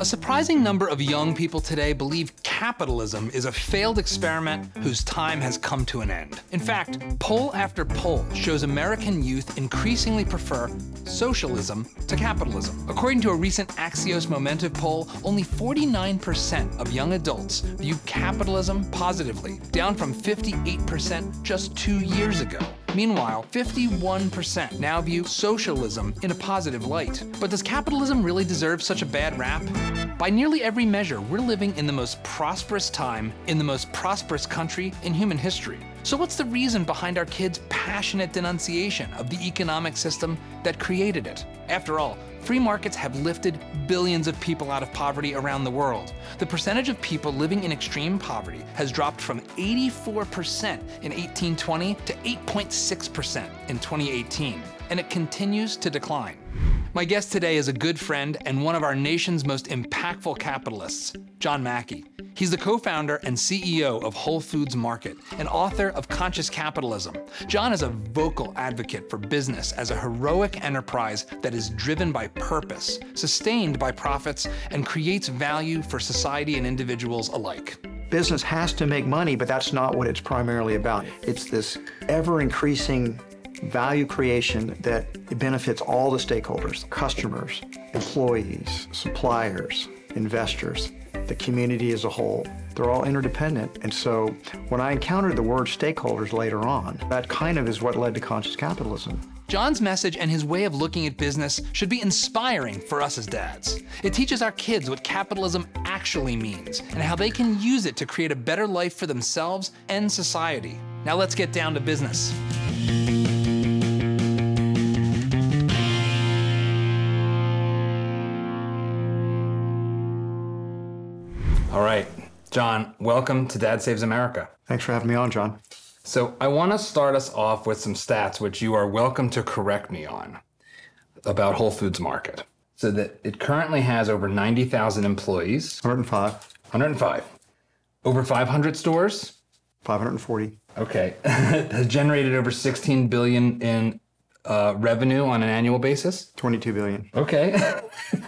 A surprising number of young people today believe capitalism is a failed experiment whose time has come to an end. In fact, poll after poll shows American youth increasingly prefer socialism to capitalism. According to a recent Axios Momentive poll, only 49% of young adults view capitalism positively, down from 58% just two years ago. Meanwhile, 51% now view socialism in a positive light. But does capitalism really deserve such a bad rap? By nearly every measure, we're living in the most prosperous time in the most prosperous country in human history. So, what's the reason behind our kids' passionate denunciation of the economic system that created it? After all, free markets have lifted billions of people out of poverty around the world. The percentage of people living in extreme poverty has dropped from 84% in 1820 to 8.6% in 2018, and it continues to decline. My guest today is a good friend and one of our nation's most impactful capitalists, John Mackey. He's the co founder and CEO of Whole Foods Market and author of Conscious Capitalism. John is a vocal advocate for business as a heroic enterprise that is driven by purpose, sustained by profits, and creates value for society and individuals alike business has to make money, but that's not what it's primarily about. It's this ever increasing value creation that benefits all the stakeholders customers, employees, suppliers, investors, the community as a whole. They're all interdependent. And so when I encountered the word stakeholders later on, that kind of is what led to conscious capitalism. John's message and his way of looking at business should be inspiring for us as dads. It teaches our kids what capitalism actually means and how they can use it to create a better life for themselves and society. Now let's get down to business. All right, John, welcome to Dad Saves America. Thanks for having me on, John. So, I want to start us off with some stats, which you are welcome to correct me on about Whole Foods Market. So, that it currently has over 90,000 employees. 105. 105. Over 500 stores. 540. Okay. has generated over 16 billion in uh, revenue on an annual basis. 22 billion. Okay.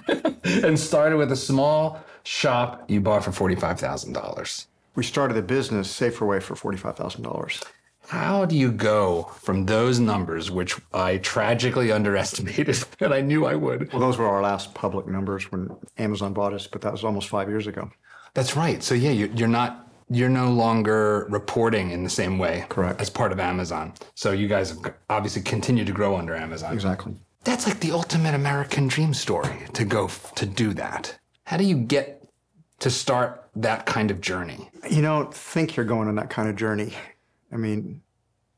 and started with a small shop you bought for $45,000. We started a business, Saferway, for $45,000. How do you go from those numbers, which I tragically underestimated, and I knew I would? Well, those were our last public numbers when Amazon bought us, but that was almost five years ago. That's right. So yeah, you're, you're not you're no longer reporting in the same way correct as part of amazon so you guys have obviously continued to grow under amazon exactly that's like the ultimate american dream story to go f- to do that how do you get to start that kind of journey you don't think you're going on that kind of journey i mean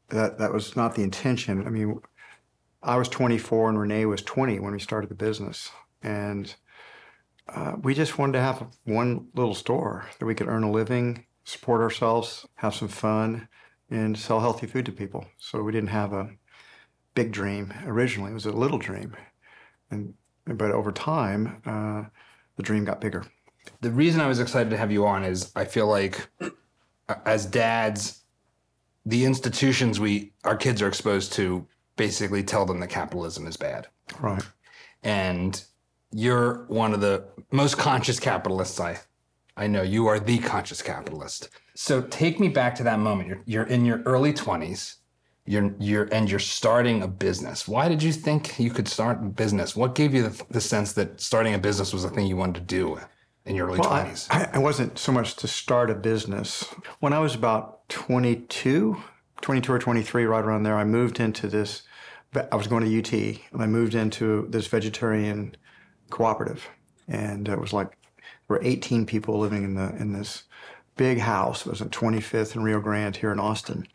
that that was not the intention i mean i was 24 and renee was 20 when we started the business and uh, we just wanted to have one little store that we could earn a living support ourselves, have some fun, and sell healthy food to people. So we didn't have a big dream originally. It was a little dream, and but over time, uh, the dream got bigger. The reason I was excited to have you on is I feel like, uh, as dads, the institutions we our kids are exposed to basically tell them that capitalism is bad. Right. And you're one of the most conscious capitalists I I know you are the conscious capitalist. So take me back to that moment. You're, you're in your early 20s. You're, you're, and you're starting a business. Why did you think you could start a business? What gave you the, the sense that starting a business was the thing you wanted to do in your early well, 20s? I, I wasn't so much to start a business. When I was about 22, 22 or 23, right around there, I moved into this. I was going to UT, and I moved into this vegetarian cooperative, and it was like there were 18 people living in the in this big house. It was at 25th and Rio Grande here in Austin,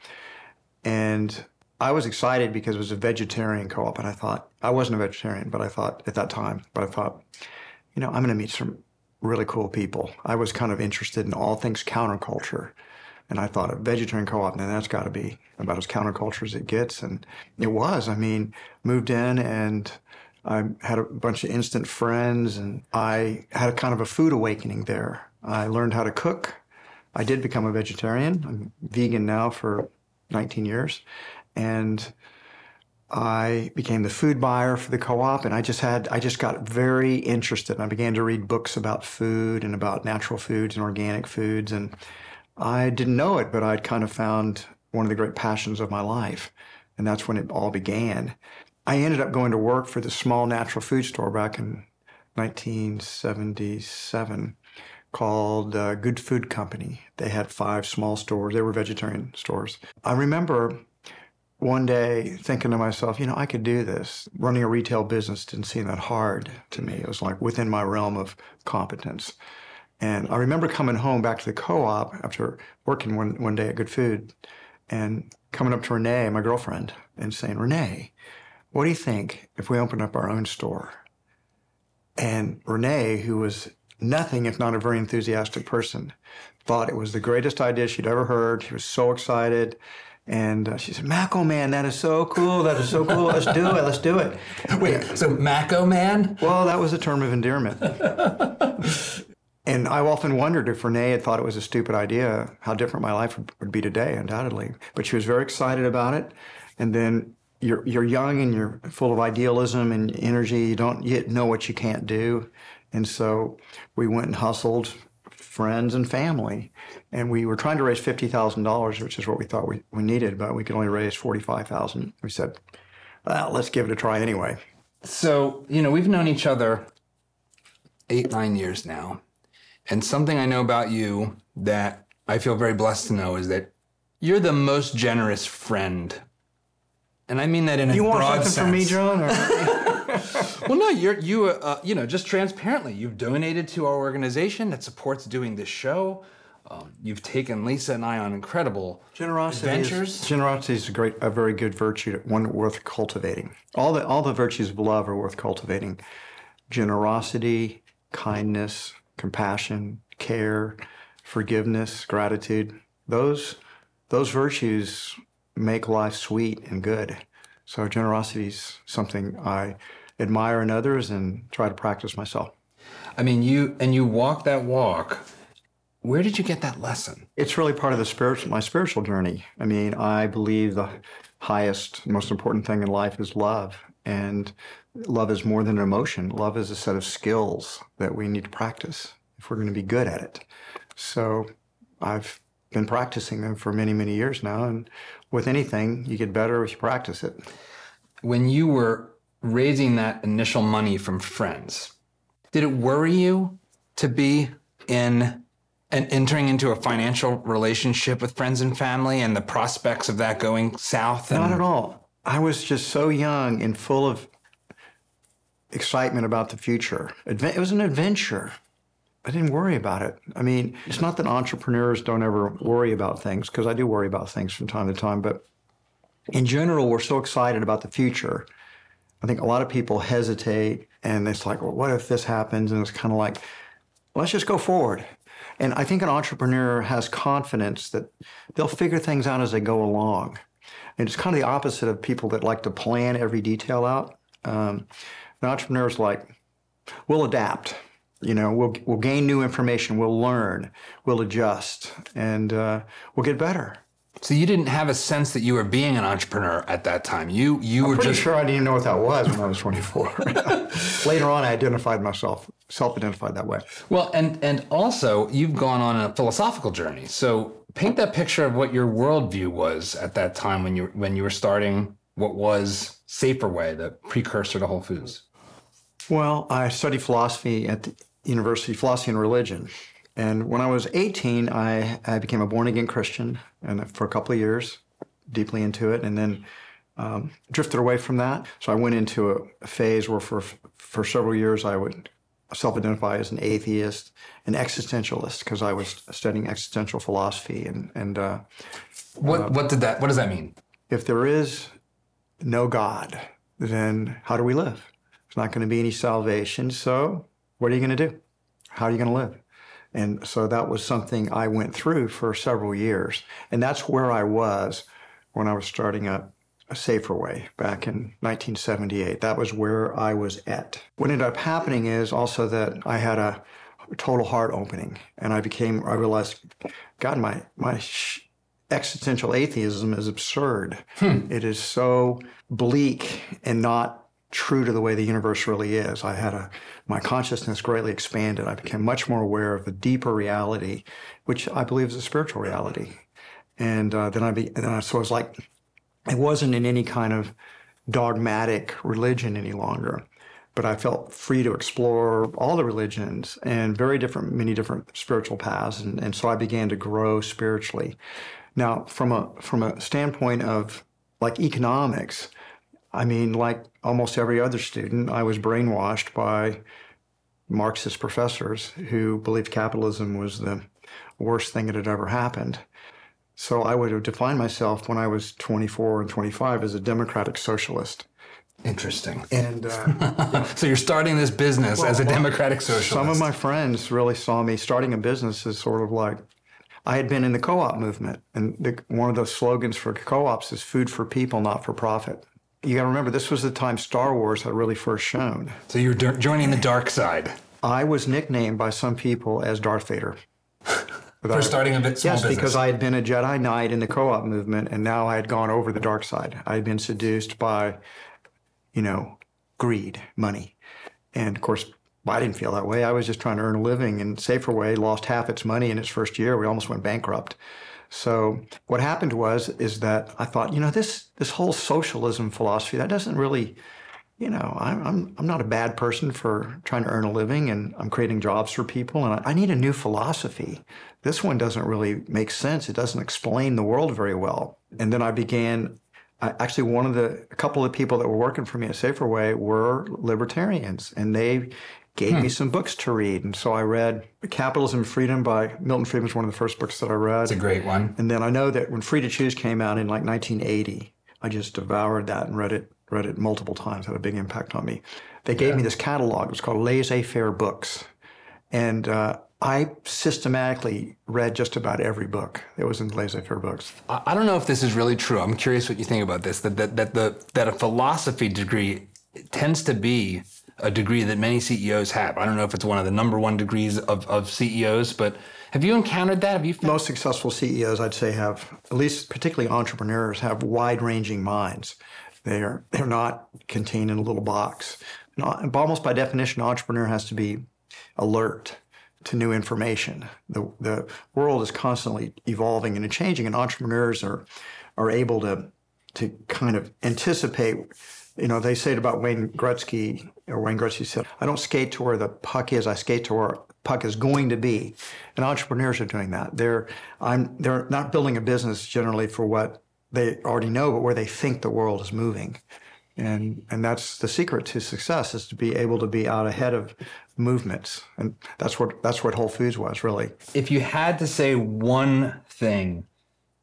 and I was excited because it was a vegetarian co-op, and I thought I wasn't a vegetarian, but I thought at that time, but I thought, you know, I'm going to meet some really cool people. I was kind of interested in all things counterculture. And I thought a vegetarian co-op, then that's got to be about as counterculture as it gets. And it was. I mean, moved in and I had a bunch of instant friends, and I had a kind of a food awakening there. I learned how to cook. I did become a vegetarian. I'm vegan now for 19 years, and I became the food buyer for the co-op, and I just had I just got very interested. And I began to read books about food and about natural foods and organic foods, and I didn't know it, but I'd kind of found one of the great passions of my life, and that's when it all began. I ended up going to work for the small natural food store back in 1977 called uh, Good Food Company. They had five small stores. They were vegetarian stores. I remember one day thinking to myself, you know, I could do this. Running a retail business didn't seem that hard to me. It was like within my realm of competence. And I remember coming home back to the co-op after working one, one day at Good Food and coming up to Renee, my girlfriend, and saying, Renee, what do you think if we open up our own store? And Renee, who was nothing if not a very enthusiastic person, thought it was the greatest idea she'd ever heard. She was so excited. And uh, she said, Maco Man, that is so cool. That is so cool. Let's do it. Let's do it. Wait, so Maco Man? Well, that was a term of endearment. and I've often wondered if Renee had thought it was a stupid idea, how different my life would, would be today, undoubtedly. But she was very excited about it. And then you're, you're young and you're full of idealism and energy. You don't yet know what you can't do. And so we went and hustled friends and family. And we were trying to raise $50,000, which is what we thought we, we needed, but we could only raise 45000 We said, well, let's give it a try anyway. So, you know, we've known each other eight, nine years now. And something I know about you that I feel very blessed to know is that you're the most generous friend. And I mean that in a broad sense. You want broad something sense. from me, John? Or? Well, no, you're you uh, you know just transparently. You've donated to our organization that supports doing this show. Um, you've taken Lisa and I on incredible Generosity adventures. Is, generosity is a great, a very good virtue, one worth cultivating. All the all the virtues of love are worth cultivating. Generosity, kindness, compassion, care, forgiveness, gratitude. Those those virtues make life sweet and good. So generosity is something I admire in others and try to practice myself. I mean, you and you walk that walk. Where did you get that lesson? It's really part of the spiritual, my spiritual journey. I mean, I believe the highest, most important thing in life is love, and love is more than an emotion. Love is a set of skills that we need to practice if we're going to be good at it. So, I've been practicing them for many, many years now, and with anything, you get better if you practice it. When you were raising that initial money from friends, did it worry you to be in and entering into a financial relationship with friends and family and the prospects of that going south? And, Not at all. I was just so young and full of excitement about the future. It was an adventure. I didn't worry about it. I mean, it's not that entrepreneurs don't ever worry about things, because I do worry about things from time to time, but in general, we're so excited about the future. I think a lot of people hesitate and it's like, well, what if this happens? And it's kind of like, let's just go forward. And I think an entrepreneur has confidence that they'll figure things out as they go along. And it's kind of the opposite of people that like to plan every detail out. Um, an entrepreneur's like, we'll adapt. You know, we'll we'll gain new information, we'll learn, we'll adjust, and uh, we'll get better. So you didn't have a sense that you were being an entrepreneur at that time. You you were Pretty just sure I didn't even know what that was when I was 24. Later on, I identified myself, self-identified that way. well, and and also you've gone on a philosophical journey. So paint that picture of what your worldview was at that time when you when you were starting what was Safer Way, the precursor to Whole Foods. Well, I studied philosophy at the university, philosophy and religion. And when I was 18, I, I became a born again Christian and for a couple of years, deeply into it, and then um, drifted away from that. So I went into a phase where for, for several years I would self identify as an atheist, an existentialist, because I was studying existential philosophy. And, and uh, What what did that what does that mean? if there is no God, then how do we live? There's not going to be any salvation. So, what are you going to do? How are you going to live? And so that was something I went through for several years. And that's where I was when I was starting up a Safer Way back in 1978. That was where I was at. What ended up happening is also that I had a total heart opening and I became, I realized, God, my, my, sh- existential atheism is absurd. Hmm. It is so bleak and not true to the way the universe really is. I had a my consciousness greatly expanded. I became much more aware of the deeper reality, which I believe is a spiritual reality. And uh, then I be then I, so it was like it wasn't in any kind of dogmatic religion any longer but I felt free to explore all the religions and very different, many different spiritual paths. And, and so I began to grow spiritually. Now, from a, from a standpoint of like economics, I mean, like almost every other student, I was brainwashed by Marxist professors who believed capitalism was the worst thing that had ever happened. So I would have defined myself when I was 24 and 25 as a democratic socialist. Interesting. And uh, So you're starting this business as a democratic socialist. some of my friends really saw me starting a business as sort of like I had been in the co-op movement, and the, one of the slogans for co-ops is "food for people, not for profit." You got to remember, this was the time Star Wars had really first shown. so you're d- joining the dark side I was nicknamed by some people as Darth Vader. for starting a bit small Yes, business. because I had been a Jedi Knight in the co-op movement, and now I had gone over the dark side. I had been seduced by, you know, greed, money, and of course, I didn't feel that way. I was just trying to earn a living, and Saferway lost half its money in its first year. We almost went bankrupt. So what happened was is that I thought, you know, this this whole socialism philosophy that doesn't really you know, I'm, I'm, I'm not a bad person for trying to earn a living and I'm creating jobs for people and I, I need a new philosophy. This one doesn't really make sense. It doesn't explain the world very well. And then I began, actually, one of the, a couple of people that were working for me at Saferway were libertarians and they gave me some books to read. And so I read Capitalism and Freedom by Milton Friedman was one of the first books that I read. it's a great one. And then I know that when Free to Choose came out in like 1980, I just devoured that and read it read it multiple times. Had a big impact on me. They gave me this catalog. It was called Laissez-Faire Books, and uh, I systematically read just about every book that was in Laissez-Faire Books. I I don't know if this is really true. I'm curious what you think about this. That that that the that a philosophy degree tends to be a degree that many CEOs have. I don't know if it's one of the number one degrees of, of CEOs, but have you encountered that? Have you found Most successful CEOs, I'd say, have at least particularly entrepreneurs have wide-ranging minds. They're they're not contained in a little box. Not, almost by definition, an entrepreneur has to be alert to new information. The the world is constantly evolving and changing, and entrepreneurs are are able to to kind of anticipate. You know, they say it about Wayne Gretzky, or Wayne Gretzky said, "I don't skate to where the puck is; I skate to where puck is going to be." And entrepreneurs are doing that. They're I'm they're not building a business generally for what they already know, but where they think the world is moving. And and that's the secret to success is to be able to be out ahead of movements. And that's what that's what Whole Foods was really. if you had to say one thing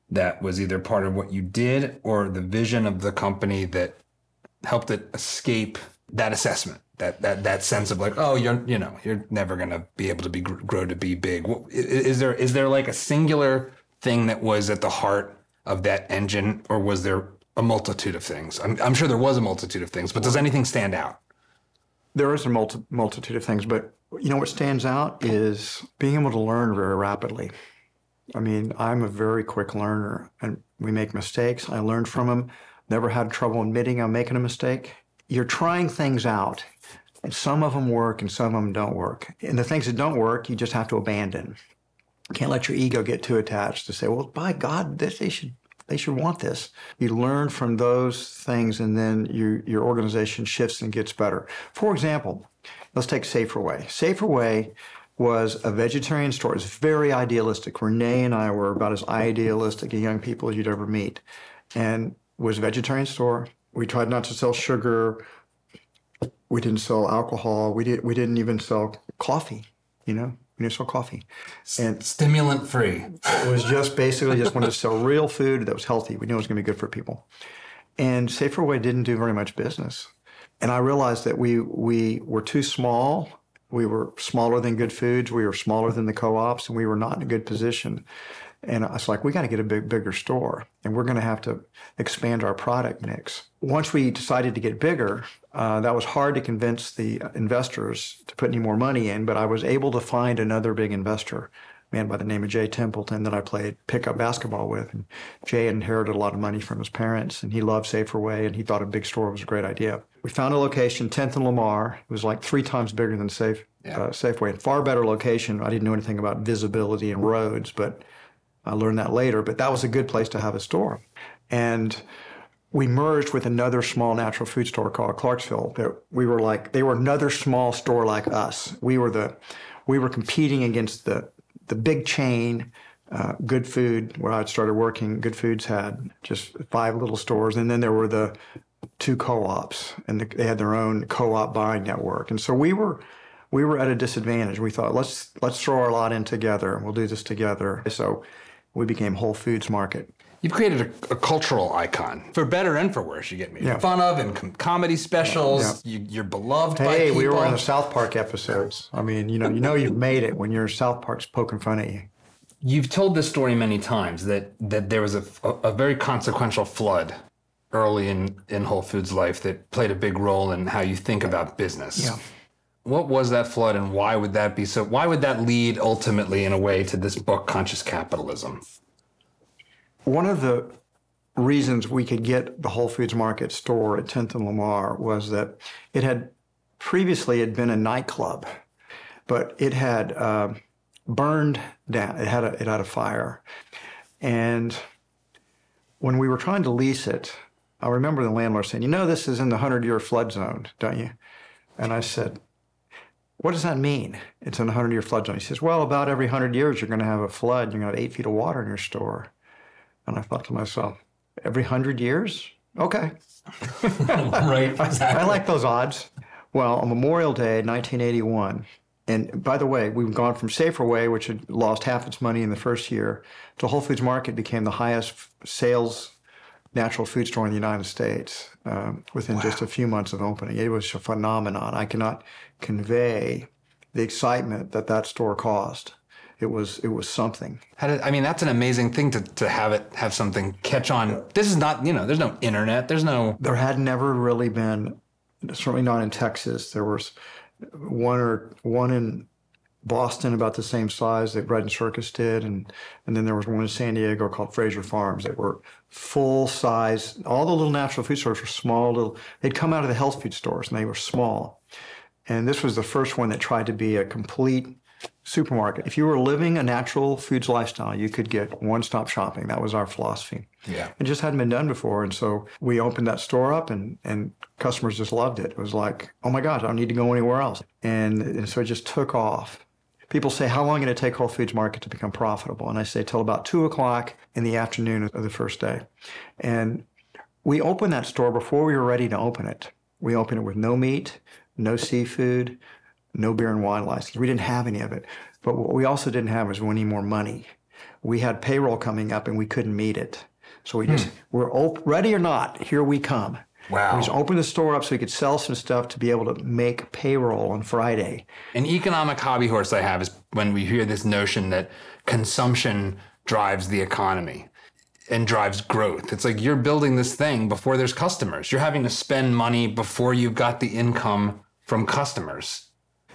that was either part of what you did or the vision of the company that helped it escape that assessment that that that sense of like oh you're you know you're never going to be able to be grow to be big is there is there like a singular thing that was at the heart of that engine or was there a multitude of things i'm, I'm sure there was a multitude of things but does anything stand out There is a multi- multitude of things, but you know what stands out is being able to learn very rapidly. I mean, I'm a very quick learner, and we make mistakes. I learn from them. Never had trouble admitting I'm making a mistake. You're trying things out, and some of them work and some of them don't work. And the things that don't work, you just have to abandon. You can't let your ego get too attached to say, "Well, by God, this they should they should want this." You learn from those things, and then you, your organization shifts and gets better. For example, let's take Saferway. Saferway was a vegetarian store. It's very idealistic. Renee and I were about as idealistic a young people as you'd ever meet, and was a vegetarian store. We tried not to sell sugar. We didn't sell alcohol. We did. We didn't even sell coffee. You know, we didn't sell coffee, and stimulant free it was just basically just wanted to sell real food that was healthy. We knew it was going to be good for people. And Saferway didn't do very much business. And I realized that we we were too small. We were smaller than Good Foods. We were smaller than the co-ops, and we were not in a good position. And it's like, we got to get a big, bigger store, and we're going to have to expand our product mix. Once we decided to get bigger, uh, that was hard to convince the investors to put any more money in. But I was able to find another big investor, a man by the name of Jay Templeton that I played pickup basketball with. And Jay inherited a lot of money from his parents, and he loved Safeway, and he thought a big store was a great idea. We found a location, 10th and Lamar. It was like three times bigger than Safe, yeah. uh, Safeway. Far better location. I didn't know anything about visibility and roads, but I learned that later. But that was a good place to have a store. And we merged with another small natural food store called Clarksville. That we were like they were another small store like us. We were the we were competing against the the big chain. Uh, good food where I started working. Good Foods had just five little stores, and then there were the two co-ops, and the, they had their own co-op buying network. And so we were we were at a disadvantage. We thought let's let's throw our lot in together, and we'll do this together. So we became Whole Foods Market. You've created a, a, cultural icon for better and for worse. You get made yeah. fun of in com- comedy specials. Yeah. You, are beloved hey, we were in the South Park episodes. I mean, you know, you know, you've made it when your South Park's poking fun at you. You've told this story many times that that there was a, a, a very consequential flood early in in Whole Foods life that played a big role in how you think about business. Yeah. What was that flood, and why would that be so? Why would that lead ultimately, in a way, to this book, Conscious Capitalism? One of the reasons we could get the Whole Foods Market store at 10th and Lamar was that it had previously had been a nightclub, but it had uh, burned down. It had a, it had a fire, and when we were trying to lease it, I remember the landlord saying, "You know, this is in the hundred-year flood zone, don't you?" And I said, "What does that mean? It's in a hundred-year flood zone." He says, "Well, about every hundred years, you're going to have a flood. You're going to have eight feet of water in your store." And I thought to myself, every hundred years? Okay. right. Exactly. I, I like those odds. Well, on Memorial Day, 1981, and by the way, we've gone from Safeway, which had lost half its money in the first year, to Whole Foods Market became the highest sales natural food store in the United States um, within wow. just a few months of opening. It was a phenomenon. I cannot convey the excitement that that store caused it was it was something. Did, I mean, that's an amazing thing to, to have it have something catch on. This is not you know, there's no internet. There's no. There had never really been, certainly not in Texas. There was one or one in Boston about the same size that Bread and Circus did, and and then there was one in San Diego called Fraser Farms that were full size. All the little natural food stores were small. Little they'd come out of the health food stores and they were small. And this was the first one that tried to be a complete supermarket. If you were living a natural foods lifestyle, you could get one stop shopping. That was our philosophy. Yeah. It just hadn't been done before. And so we opened that store up and, and customers just loved it. It was like, oh my God, I don't need to go anywhere else. And, and so it just took off. People say, how long did it take Whole Foods Market to become profitable? And I say, till about two o'clock in the afternoon of the first day. And we opened that store before we were ready to open it. We opened it with no meat, no seafood, no beer and wine license. We didn't have any of it. But what we also didn't have was any more money. We had payroll coming up and we couldn't meet it. So we just, hmm. we're op- ready or not, here we come. Wow. We just opened the store up so we could sell some stuff to be able to make payroll on Friday. An economic hobby horse I have is when we hear this notion that consumption drives the economy and drives growth. It's like you're building this thing before there's customers. You're having to spend money before you've got the income from customers.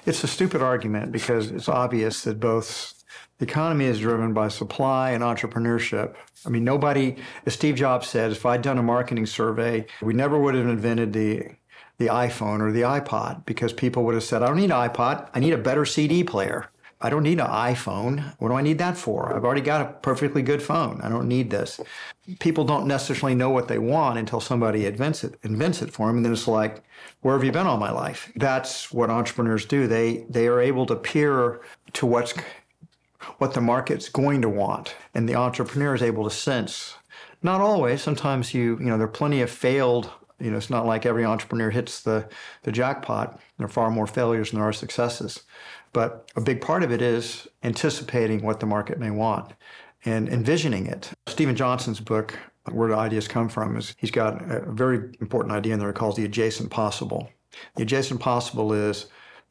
It's a stupid argument because it's obvious that both the economy is driven by supply and entrepreneurship. I mean, nobody, as Steve Jobs said, if I'd done a marketing survey, we never would have invented the the iPhone or the iPod because people would have said, I don't need an iPod, I need a better CD player. I don't need an iPhone. What do I need that for? I've already got a perfectly good phone. I don't need this. People don't necessarily know what they want until somebody invents it, invents it for them. And then it's like, where have you been all my life? That's what entrepreneurs do. They they are able to peer to what's what the market's going to want. And the entrepreneur is able to sense. Not always. Sometimes you, you know, there are plenty of failed you know, it's not like every entrepreneur hits the, the jackpot. There are far more failures than there are successes. But a big part of it is anticipating what the market may want and envisioning it. Steven Johnson's book, Where Do Ideas Come From, is he's got a very important idea in there he calls the adjacent possible. The adjacent possible is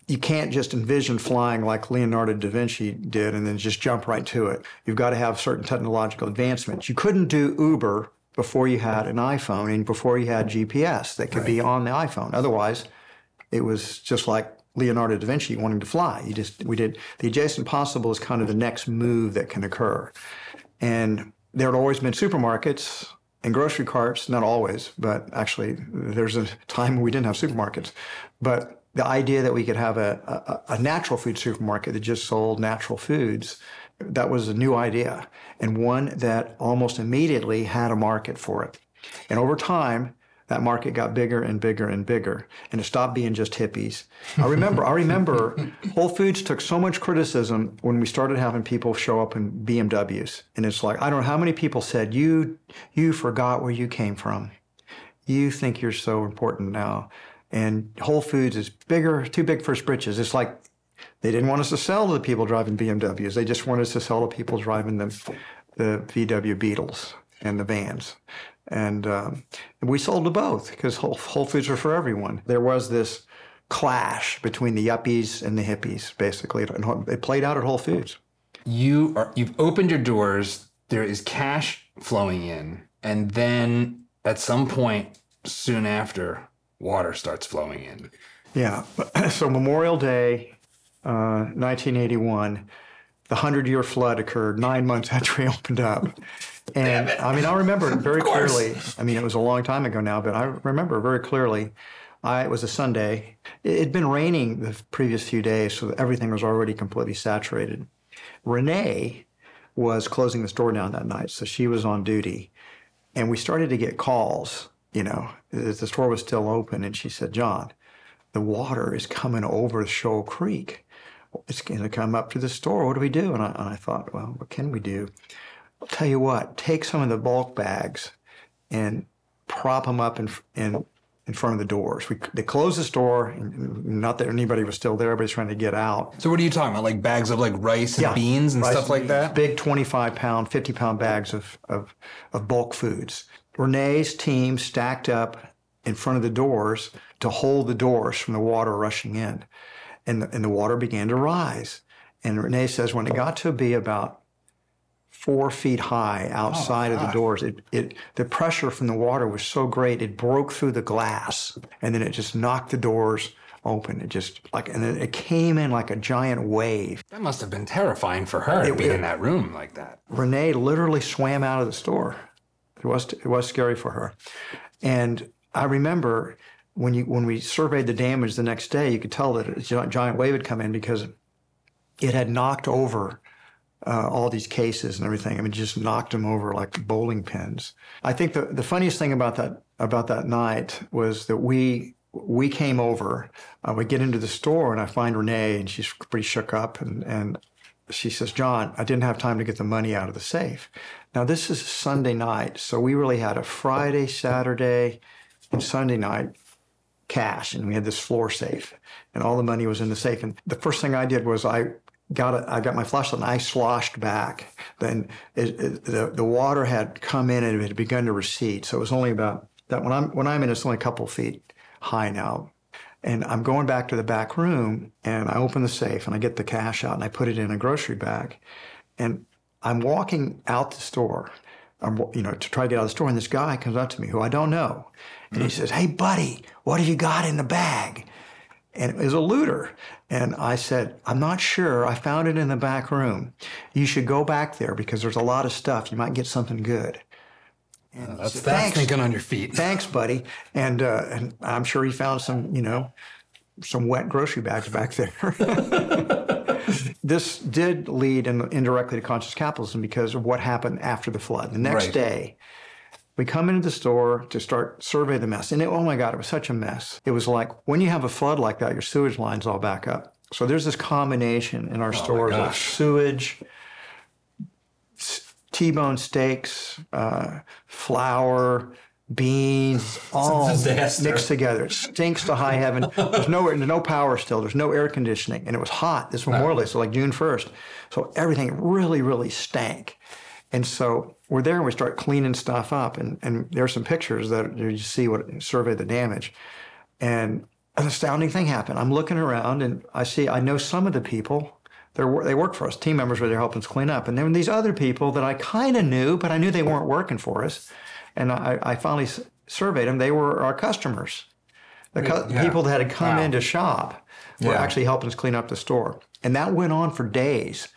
you can't just envision flying like Leonardo da Vinci did and then just jump right to it. You've got to have certain technological advancements. You couldn't do Uber before you had an iPhone and before you had GPS that could right. be on the iPhone. Otherwise, it was just like Leonardo da Vinci wanting to fly. You just we did the adjacent possible is kind of the next move that can occur, and there had always been supermarkets and grocery carts. Not always, but actually, there's a time we didn't have supermarkets, but the idea that we could have a, a, a natural food supermarket that just sold natural foods that was a new idea and one that almost immediately had a market for it. And over time, that market got bigger and bigger and bigger, and it stopped being just hippies. I remember, I remember, Whole Foods took so much criticism when we started having people show up in BMWs, and it's like I don't know how many people said you you forgot where you came from, you think you're so important now, and Whole Foods is bigger, too big for its britches. It's like they didn't want us to sell to the people driving BMWs. They just wanted us to sell to people driving the, the VW Beetles and the vans. And um, we sold to both because Whole, Whole Foods are for everyone. There was this clash between the yuppies and the hippies, basically. It played out at Whole Foods. You are you've opened your doors. There is cash flowing in, and then at some point soon after, water starts flowing in. Yeah. So Memorial Day, uh, 1981, the hundred year flood occurred nine months after we opened up. And I mean, I remember it very clearly. I mean, it was a long time ago now, but I remember very clearly. I, it was a Sunday. It had been raining the previous few days, so everything was already completely saturated. Renee was closing the store down that night, so she was on duty. And we started to get calls, you know, the store was still open. And she said, John, the water is coming over Shoal Creek. It's going to come up to the store. What do we do? And I, and I thought, well, what can we do? I'll tell you what, take some of the bulk bags and prop them up in, in, in front of the doors. We, they closed the store, not that anybody was still there, everybody's trying to get out. So what are you talking about? Like bags of like rice and yeah, beans and stuff like that? Big 25 pound, 50 pound bags of, of, of bulk foods. Renee's team stacked up in front of the doors to hold the doors from the water rushing in. And the, and the water began to rise. And Renee says when it oh. got to be about four feet high oh, outside oh, of the doors. It, it, the pressure from the water was so great, it broke through the glass and then it just knocked the doors open. It just like, and then it came in like a giant wave. That must have been terrifying for her it, to be it, in that room like that. Renee literally swam out of the store. It was, it was scary for her. And I remember when you, when we surveyed the damage the next day, you could tell that a giant wave had come in because it had knocked over uh, all these cases and everything. I mean, just knocked them over like bowling pins. I think the, the funniest thing about that about that night was that we we came over. Uh, we get into the store and I find Renee and she's pretty shook up and and she says, John, I didn't have time to get the money out of the safe. Now this is Sunday night, so we really had a Friday, Saturday, and Sunday night cash, and we had this floor safe, and all the money was in the safe. And the first thing I did was I got it. I got my flashlight and I sloshed back. Then it, it, the the water had come in and it had begun to recede. So it was only about that when I'm when I'm in, it's only a couple feet high now. And I'm going back to the back room and I open the safe and I get the cash out and I put it in a grocery bag. And I'm walking out the store, I'm, you know, to try to get out of the store. And this guy comes up to me who I don't know. And he mm. says, Hey, buddy, what have you got in the bag? and it was a looter. And I said, I'm not sure. I found it in the back room. You should go back there because there's a lot of stuff. You might get something good. And uh, that's, said, that's thinking on your feet. Thanks, buddy. And uh, and I'm sure he found some, you know, some wet grocery bags back there. this did lead in, indirectly to conscious capitalism because of what happened after the flood. The next right. day, we come into the store to start survey the mess. And it, oh my God, it was such a mess. It was like when you have a flood like that, your sewage lines all back up. So there's this combination in our oh stores of sewage, T-bone steaks, uh, flour, beans, all mixed together. It stinks to high heaven. There's no no power still. There's no air conditioning, and it was hot this was Memorial Day, so like June 1st. So everything really, really stank. And so we're there and we start cleaning stuff up. And, and there's some pictures that you see what survey the damage. And an astounding thing happened. I'm looking around and I see, I know some of the people. They work for us. Team members were there helping us clean up. And then these other people that I kind of knew, but I knew they weren't working for us. And I, I finally surveyed them. They were our customers, the cu- yeah. people that had come wow. in to shop. were Yeah. actually helping us clean up the store. And that went on for days.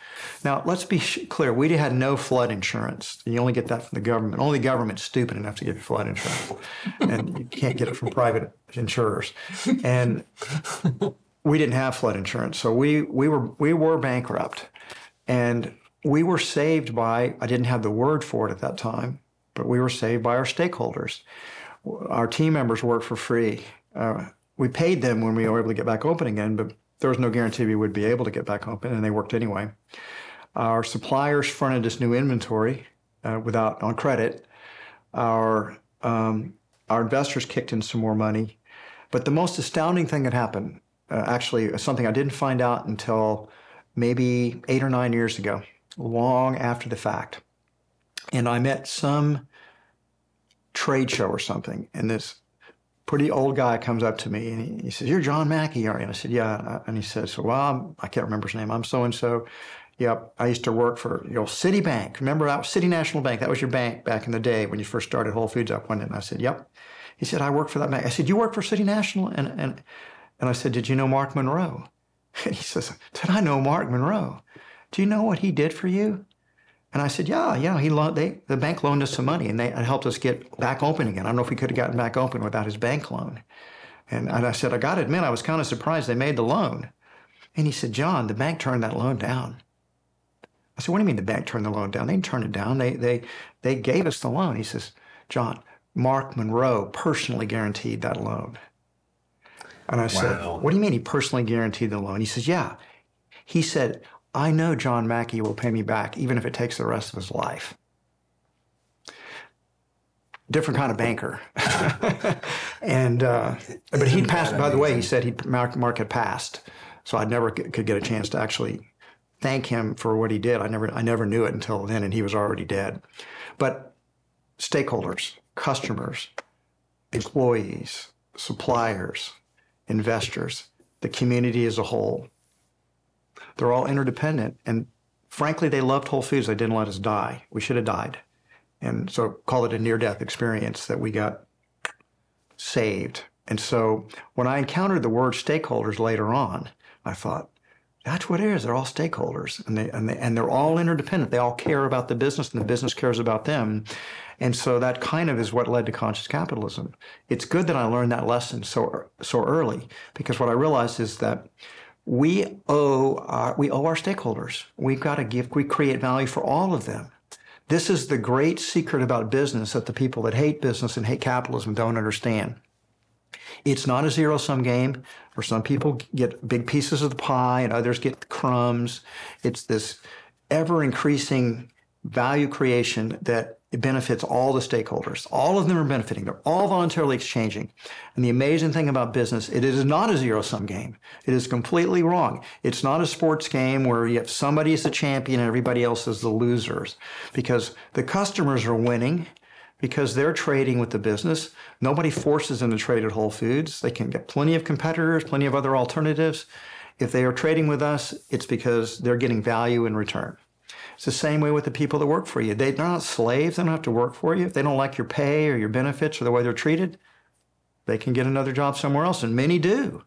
Now, let's be sh- clear we had no flood insurance. You only get that from the government. Only the government's stupid enough to give you flood insurance. and you can't get it from private insurers. And we didn't have flood insurance. So we, we, were, we were bankrupt. And we were saved by, I didn't have the word for it at that time, but we were saved by our stakeholders. Our team members worked for free. Uh, we paid them when we were able to get back open again, but there was no guarantee we would be able to get back open, and they worked anyway. Our suppliers fronted us new inventory uh, without on credit. Our um, our investors kicked in some more money, but the most astounding thing that happened, uh, actually, something I didn't find out until maybe eight or nine years ago, long after the fact, and I met some trade show or something, and this pretty old guy comes up to me and he, says, "You're John Mackey, aren't you?" And I said, "Yeah." And he says, "Well, I'm, I can't remember his name. I'm so and so." Yep, I used to work for your know Citibank. Remember that City National Bank? That was your bank back in the day when you first started Whole Foods up one day. And I said, "Yep." He said, "I work for that bank." I said, "You work for City National?" And and and I said, "Did you know Mark Monroe?" And he says, "Did I know Mark Monroe? Do you know what he did for you?" And I said, "Yeah, yeah. He loaned they the bank loaned us some money, and they helped us get back open again. I don't know if we could have gotten back open without his bank loan." And, and I said, "I got to admit, I was kind of surprised they made the loan." And he said, "John, the bank turned that loan down." I said, "What do you mean the bank turned the loan down? They didn't turn it down. They they they gave us the loan." He says, "John, Mark Monroe personally guaranteed that loan." And I said, "What do you mean he personally guaranteed the loan?" He says, "Yeah." He said, "I know John Mackey will pay me back even if it takes the rest of his life." Different kind of banker, and uh, but he'd passed. By the way, he said he Mark, Mark had passed, so I never could get a chance to actually thank him for what he did. I never I never knew it until then, and he was already dead. But stakeholders, customers, employees, suppliers, investors, the community as a whole, they're all interdependent. And frankly, they loved Whole Foods. They didn't let us die. We should have died. And so call it a near death experience that we got saved. And so when I encountered the word stakeholders later on, I thought, that's what it is. They're all stakeholders, and they and they and they're all interdependent. They all care about the business, and the business cares about them. And so that kind of is what led to conscious capitalism. It's good that I learned that lesson so so early because what I realized is that we owe our, we owe our stakeholders. We've got to give we create value for all of them. This is the great secret about business that the people that hate business and hate capitalism don't understand. It's not a zero sum game where some people get big pieces of the pie and others get crumbs. It's this ever increasing value creation that benefits all the stakeholders. All of them are benefiting. They're all voluntarily exchanging. And the amazing thing about business, it is not a zero sum game. It is completely wrong. It's not a sports game where you have somebody is the champion and everybody else is the losers because the customers are winning because they're trading with the business. Nobody forces them to trade at Whole Foods. They can get plenty of competitors, plenty of other alternatives. If they are trading with us, it's because they're getting value in return. It's the same way with the people that work for you. They, they're not slaves. They don't have to work for you. If they don't like your pay or your benefits or the way they're treated, they can get another job somewhere else, and many do.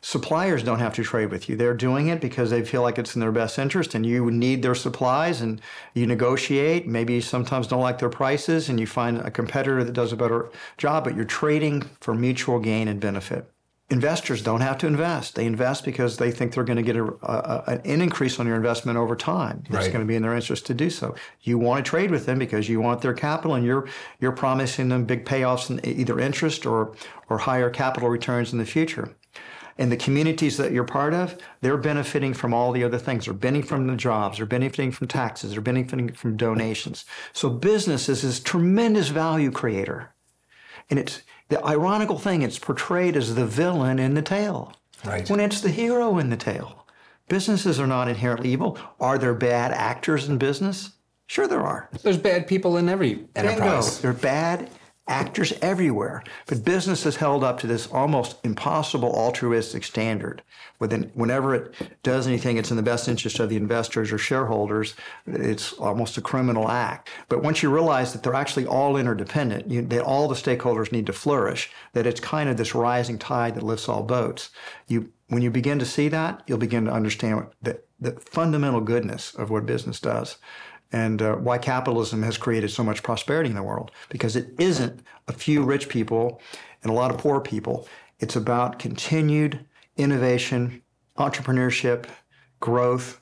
Suppliers don't have to trade with you. They're doing it because they feel like it's in their best interest and you need their supplies and you negotiate. Maybe you sometimes don't like their prices and you find a competitor that does a better job, but you're trading for mutual gain and benefit. Investors don't have to invest. They invest because they think they're going to get a, a, an increase on your investment over time. It's Right. going to be in their interest to do so. You want to trade with them because you want their capital, and you're you're promising them big payoffs in either interest or or higher capital returns in the future. And the communities that you're part of, they're benefiting from all the other things. They're benefiting from the jobs. They're benefiting from taxes. They're benefiting from donations. So business is this tremendous value creator. And it's the ironical thing, it's portrayed as the villain in the tale Right. when it's the hero in the tale. Businesses are not inherently evil. Are there bad actors in business? Sure, there are. There's bad people in every Bingo. enterprise. They're bad actors everywhere. But business is held up to this almost impossible altruistic standard. Within, whenever it does anything, it's in the best interest of the investors or shareholders. It's almost a criminal act. But once you realize that they're actually all interdependent, you, that all the stakeholders need to flourish, that it's kind of this rising tide that lifts all boats. You, when you begin to see that, you'll begin to understand the, the fundamental goodness of what business does and uh, why capitalism has created so much prosperity in the world. Because it isn't a few rich people and a lot of poor people. It's about continued innovation, entrepreneurship, growth,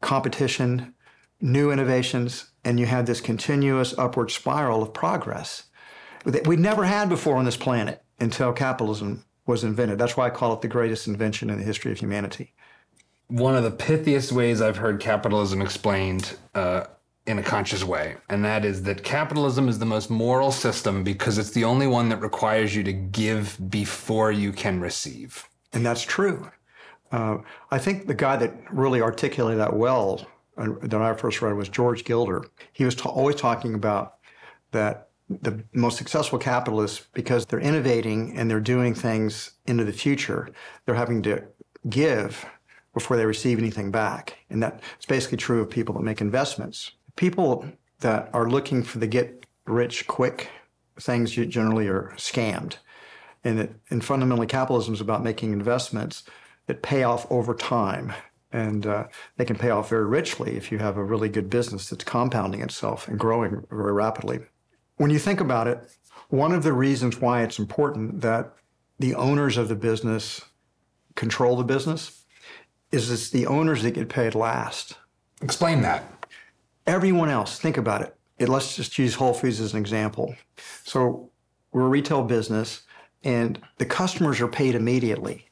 competition, new innovations, and you have this continuous upward spiral of progress that we'd never had before on this planet until capitalism was invented. That's why I call it the greatest invention in the history of humanity one of the pithiest ways I've heard capitalism explained uh, in a conscious way, and that is that capitalism is the most moral system because it's the only one that requires you to give before you can receive. And that's true. Uh, I think the guy that really articulated that well uh, that I first read was George Gilder. He was always talking about that the most successful capitalists, because they're innovating and they're doing things into the future, they're having to give before they receive anything back. And that's basically true of people that make investments. People that are looking for the get rich quick things generally are scammed. And, it, and fundamentally, capitalism is about making investments that pay off over time. And uh, they can pay off very richly if you have a really good business that's compounding itself and growing very rapidly. When you think about it, one of the reasons why it's important that the owners of the business control the business is it's the owners that get paid last. Explain that. Everyone else, think about it. it. Let's just use Whole Foods as an example. So we're a retail business, and the customers are paid immediately.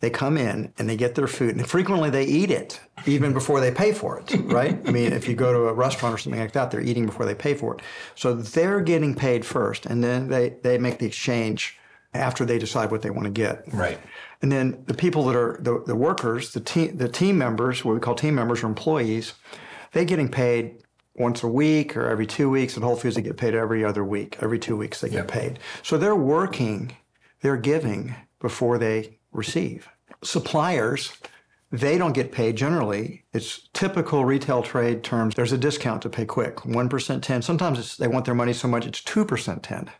They come in and they get their food, and frequently they eat it even before they pay for it, right? I mean, if you go to a restaurant or something like that, they're eating before they pay for it. So they're getting paid first, and then they, they make the exchange after they decide what they want to get. Right. And then the people that are the, the workers, the team, the team members, what we call team members or employees, they're getting paid once a week or every two weeks. At Whole Foods, they get paid every other week. Every two weeks, they get yep. paid. So they're working, they're giving before they receive. Suppliers, they don't get paid generally. It's typical retail trade terms. There's a discount to pay quick, 1% 10. Sometimes they want their money so much it's 2% 10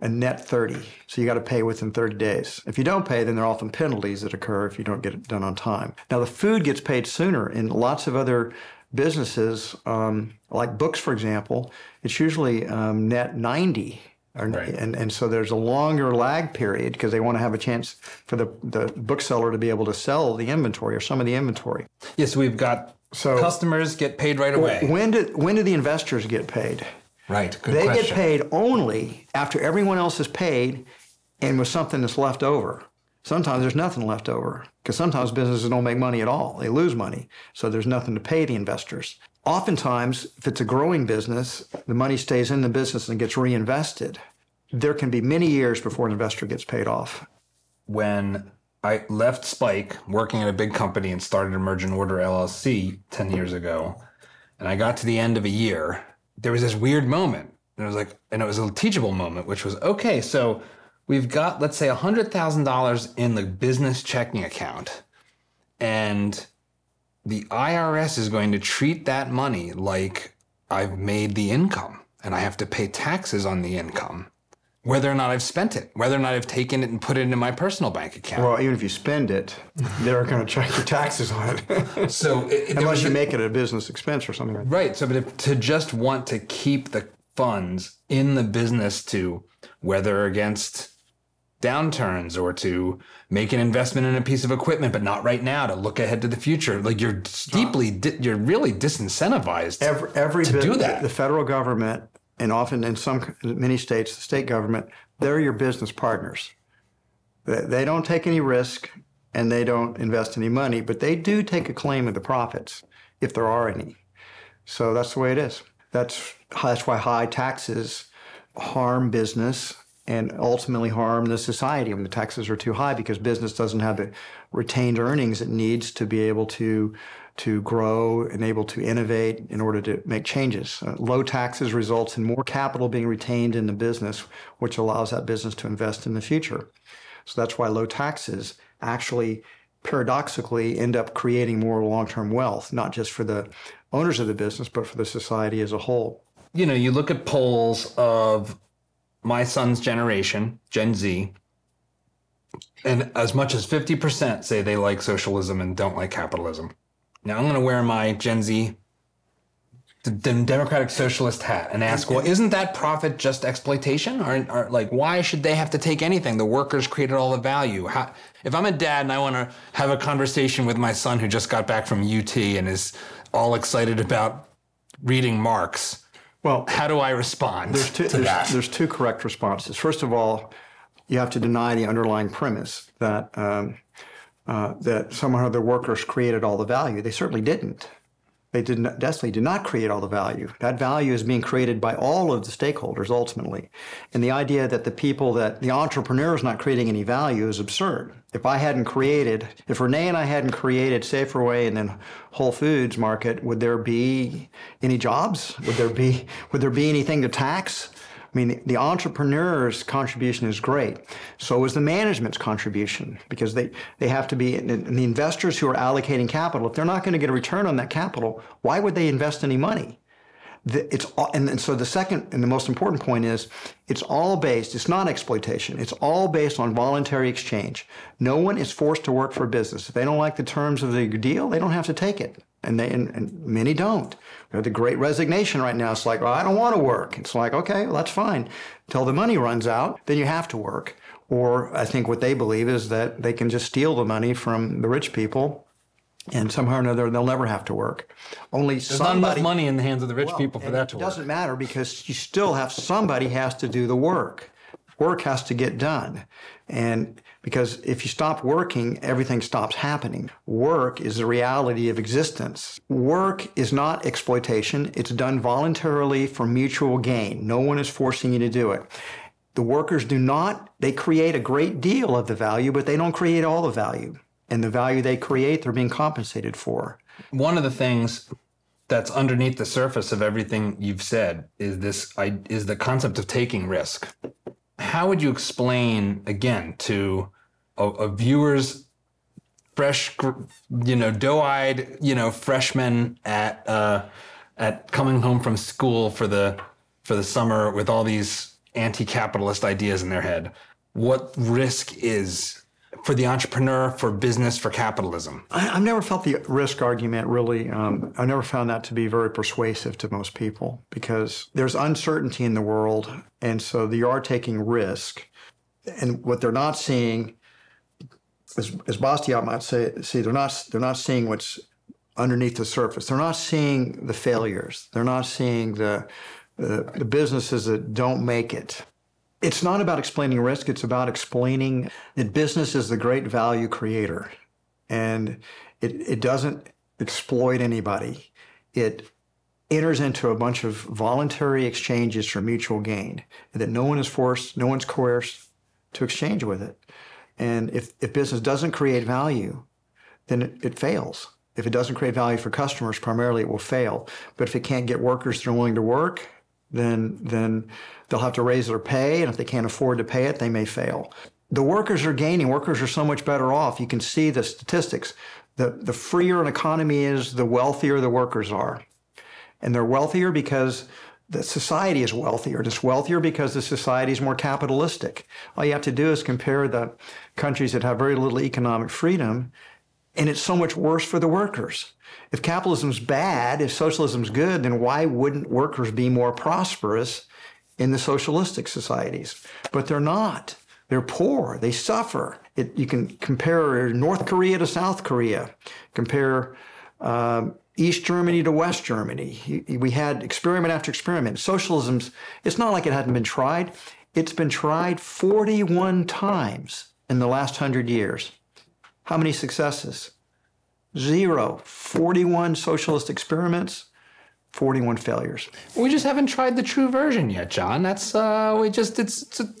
a net 30. So you got to pay within 30 days. If you don't pay, then there are often penalties that occur if you don't get it done on time. Now, the food gets paid sooner. In lots of other businesses, um, like books, for example, it's usually um, net 90. Right. And, and so there's a longer lag period because they want to have a chance for the, the bookseller to be able to sell the inventory or some of the inventory. Yes, we've got so customers get paid right away. When do, when do the investors get paid? Right. Good they question. get paid only after everyone else is paid and with something that's left over. Sometimes there's nothing left over because sometimes businesses don't make money at all. They lose money. So there's nothing to pay the investors. Oftentimes, if it's a growing business, the money stays in the business and gets reinvested. There can be many years before an investor gets paid off. When I left Spike working at a big company and started Emergent Order LLC 10 years ago, and I got to the end of a year there was this weird moment. And it was like, and it was a teachable moment, which was okay, so we've got, let's say, $100,000 in the business checking account. And the IRS is going to treat that money like I've made the income and I have to pay taxes on the income whether or not I've spent it, whether or not I've taken it and put it into my personal bank account. Well, even if you spend it, they're going to check your taxes on it. so it, unless you a, make it a business expense or something like that. Right. So, but if, to just want to keep the funds in the business to weather against downturns or to make an investment in a piece of equipment, but not right now to look ahead to the future. Like you're deeply, di- you're really disincentivized every, every to bit, do that. The federal government and often in some many states, the state government, they're your business partners. They don't take any risk and they don't invest any money, but they do take a claim of the profits if there are any. So that's the way it is. That's that's why high taxes harm business and ultimately harm the society when the taxes are too high because business doesn't have the retained earnings it needs to be able to to grow and able to innovate in order to make changes. Uh, low taxes results in more capital being retained in the business, which allows that business to invest in the future. So that's why low taxes actually paradoxically end up creating more long-term wealth, not just for the owners of the business, but for the society as a whole. You know, you look at polls of my son's generation, Gen Z, and as much as 50% say they like socialism and don't like capitalism. Now I'm going to wear my Gen Z democratic socialist hat and ask, well, isn't that profit just exploitation? Or, or, like, why should they have to take anything? The workers created all the value. How, if I'm a dad and I want to have a conversation with my son who just got back from UT and is all excited about reading Marx, well, how do I respond there's two, to there's, that? There's two correct responses. First of all, you have to deny the underlying premise that um, uh, that somehow the workers created all the value. They certainly didn't. They did not, definitely did not create all the value. That value is being created by all of the stakeholders ultimately. And the idea that the people that the entrepreneur is not creating any value is absurd. If I hadn't created, if Renee and I hadn't created Saferway and then Whole Foods Market, would there be any jobs? Would there be would there be anything to tax? I mean, the entrepreneur's contribution is great. So is the management's contribution because they, they have to be, and the investors who are allocating capital, if they're not going to get a return on that capital, why would they invest any money? it's all. and, so the second and the most important point is it's all based it's not exploitation it's all based on voluntary exchange no one is forced to work for a business if they don't like the terms of the deal they don't have to take it and they and, and many don't we have the great resignation right now it's like well, i don't want to work it's like okay well, that's fine until the money runs out then you have to work or i think what they believe is that they can just steal the money from the rich people and somehow or another they'll never have to work. Only There's somebody, not enough money in the hands of the rich well, people for that to work. it doesn't matter because you still have somebody has to do the work. Work has to get done, and because if you stop working, everything stops happening. Work is the reality of existence. Work is not exploitation. It's done voluntarily for mutual gain. No one is forcing you to do it. The workers do not, they create a great deal of the value, but they don't create all the value and the value they create, they're being compensated for. One of the things that's underneath the surface of everything you've said is this is the concept of taking risk. How would you explain again to a viewer's fresh, you know, doe-eyed, you know, freshman at uh, at coming home from school for the for the summer with all these anti-capitalist ideas in their head? What risk is for the entrepreneur, for business, for capitalism? I, have never felt the risk argument really, um, I never found that to be very persuasive to most people because there's uncertainty in the world. And so they are taking risk. And what they're not seeing, as, as Bastiat might say, see, they're not, they're not seeing what's underneath the surface. They're not seeing the failures. They're not seeing the, the, the businesses that don't make it. It's not about explaining risk, it's about explaining that business is the great value creator. And it, it doesn't exploit anybody. It enters into a bunch of voluntary exchanges for mutual gain, and that no one is forced, no one's coerced to exchange with it. And if, if business doesn't create value, then it, it fails. If it doesn't create value for customers, primarily it will fail. But if it can't get workers that are willing to work, then then they'll have to raise their pay, and if they can't afford to pay it, they may fail. The workers are gaining. Workers are so much better off. You can see the statistics. The, the freer an economy is, the wealthier the workers are. And they're wealthier because the society is wealthier. It's wealthier because the society is more capitalistic. All you have to do is compare the countries that have very little economic freedom, and it's so much worse for the workers. If capitalism's bad, if socialism's good, then why wouldn't workers be more prosperous in the socialistic societies? But they're not. They're poor. They suffer. It, you can compare North Korea to South Korea. Compare um, East Germany to West Germany. We had experiment after experiment. Socialism's, it's not like it hadn't been tried. It's been tried 41 times in the last 100 years. How many successes? Zero. 41 socialist experiments, 41 failures. We just haven't tried the true version yet, John. That's, uh, we just, it's, it's a,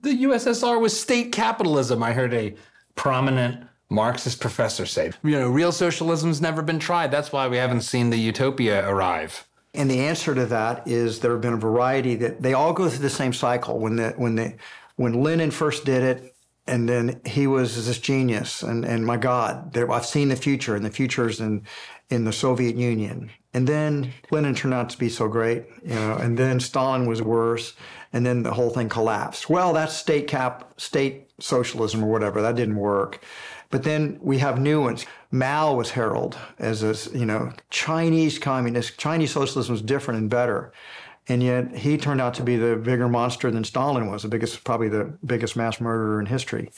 the USSR was state capitalism. I heard a prominent Marxist professor say? You know, real socialism's never been tried. That's why we haven't seen the utopia arrive. And the answer to that is there have been a variety that they all go through the same cycle. When the when the when Lenin first did it, and then he was this genius, and and my God, there, I've seen the future, and the future's in in the Soviet Union. And then Lenin turned out to be so great, you know, and then Stalin was worse, and then the whole thing collapsed. Well, that's state cap, state socialism or whatever. That didn't work. But then we have new ones. Mao was heralded as a, you know, Chinese communist. Chinese socialism was different and better. And yet he turned out to be the bigger monster than Stalin was, the biggest, probably the biggest mass murderer in history.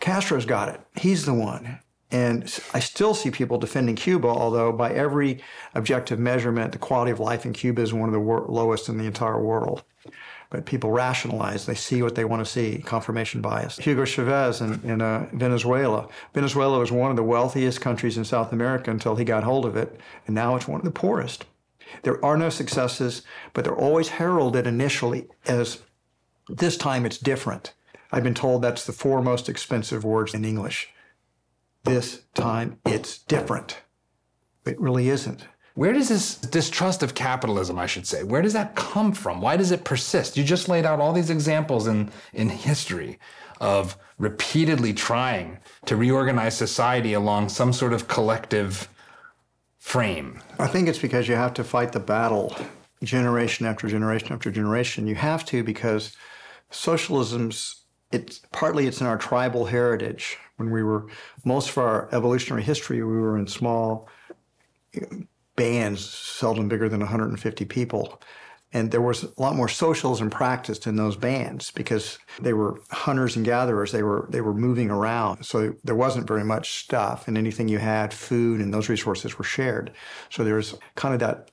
Castro's got it. He's the one. And I still see people defending Cuba, although by every objective measurement, the quality of life in Cuba is one of the wor- lowest in the entire world. But people rationalize, they see what they want to see, confirmation bias. Hugo Chavez in, in uh, Venezuela. Venezuela was one of the wealthiest countries in South America until he got hold of it, and now it's one of the poorest. There are no successes, but they're always heralded initially as this time it's different. I've been told that's the four most expensive words in English this time it's different. It really isn't. Where does this distrust of capitalism, I should say, where does that come from? Why does it persist? You just laid out all these examples in, in history of repeatedly trying to reorganize society along some sort of collective frame. I think it's because you have to fight the battle generation after generation after generation. You have to because socialism's it's partly it's in our tribal heritage. When we were most of our evolutionary history, we were in small bands, seldom bigger than 150 people. And there was a lot more socialism practiced in those bands because they were hunters and gatherers. They were they were moving around, so there wasn't very much stuff, and anything you had, food and those resources were shared. So there was kind of that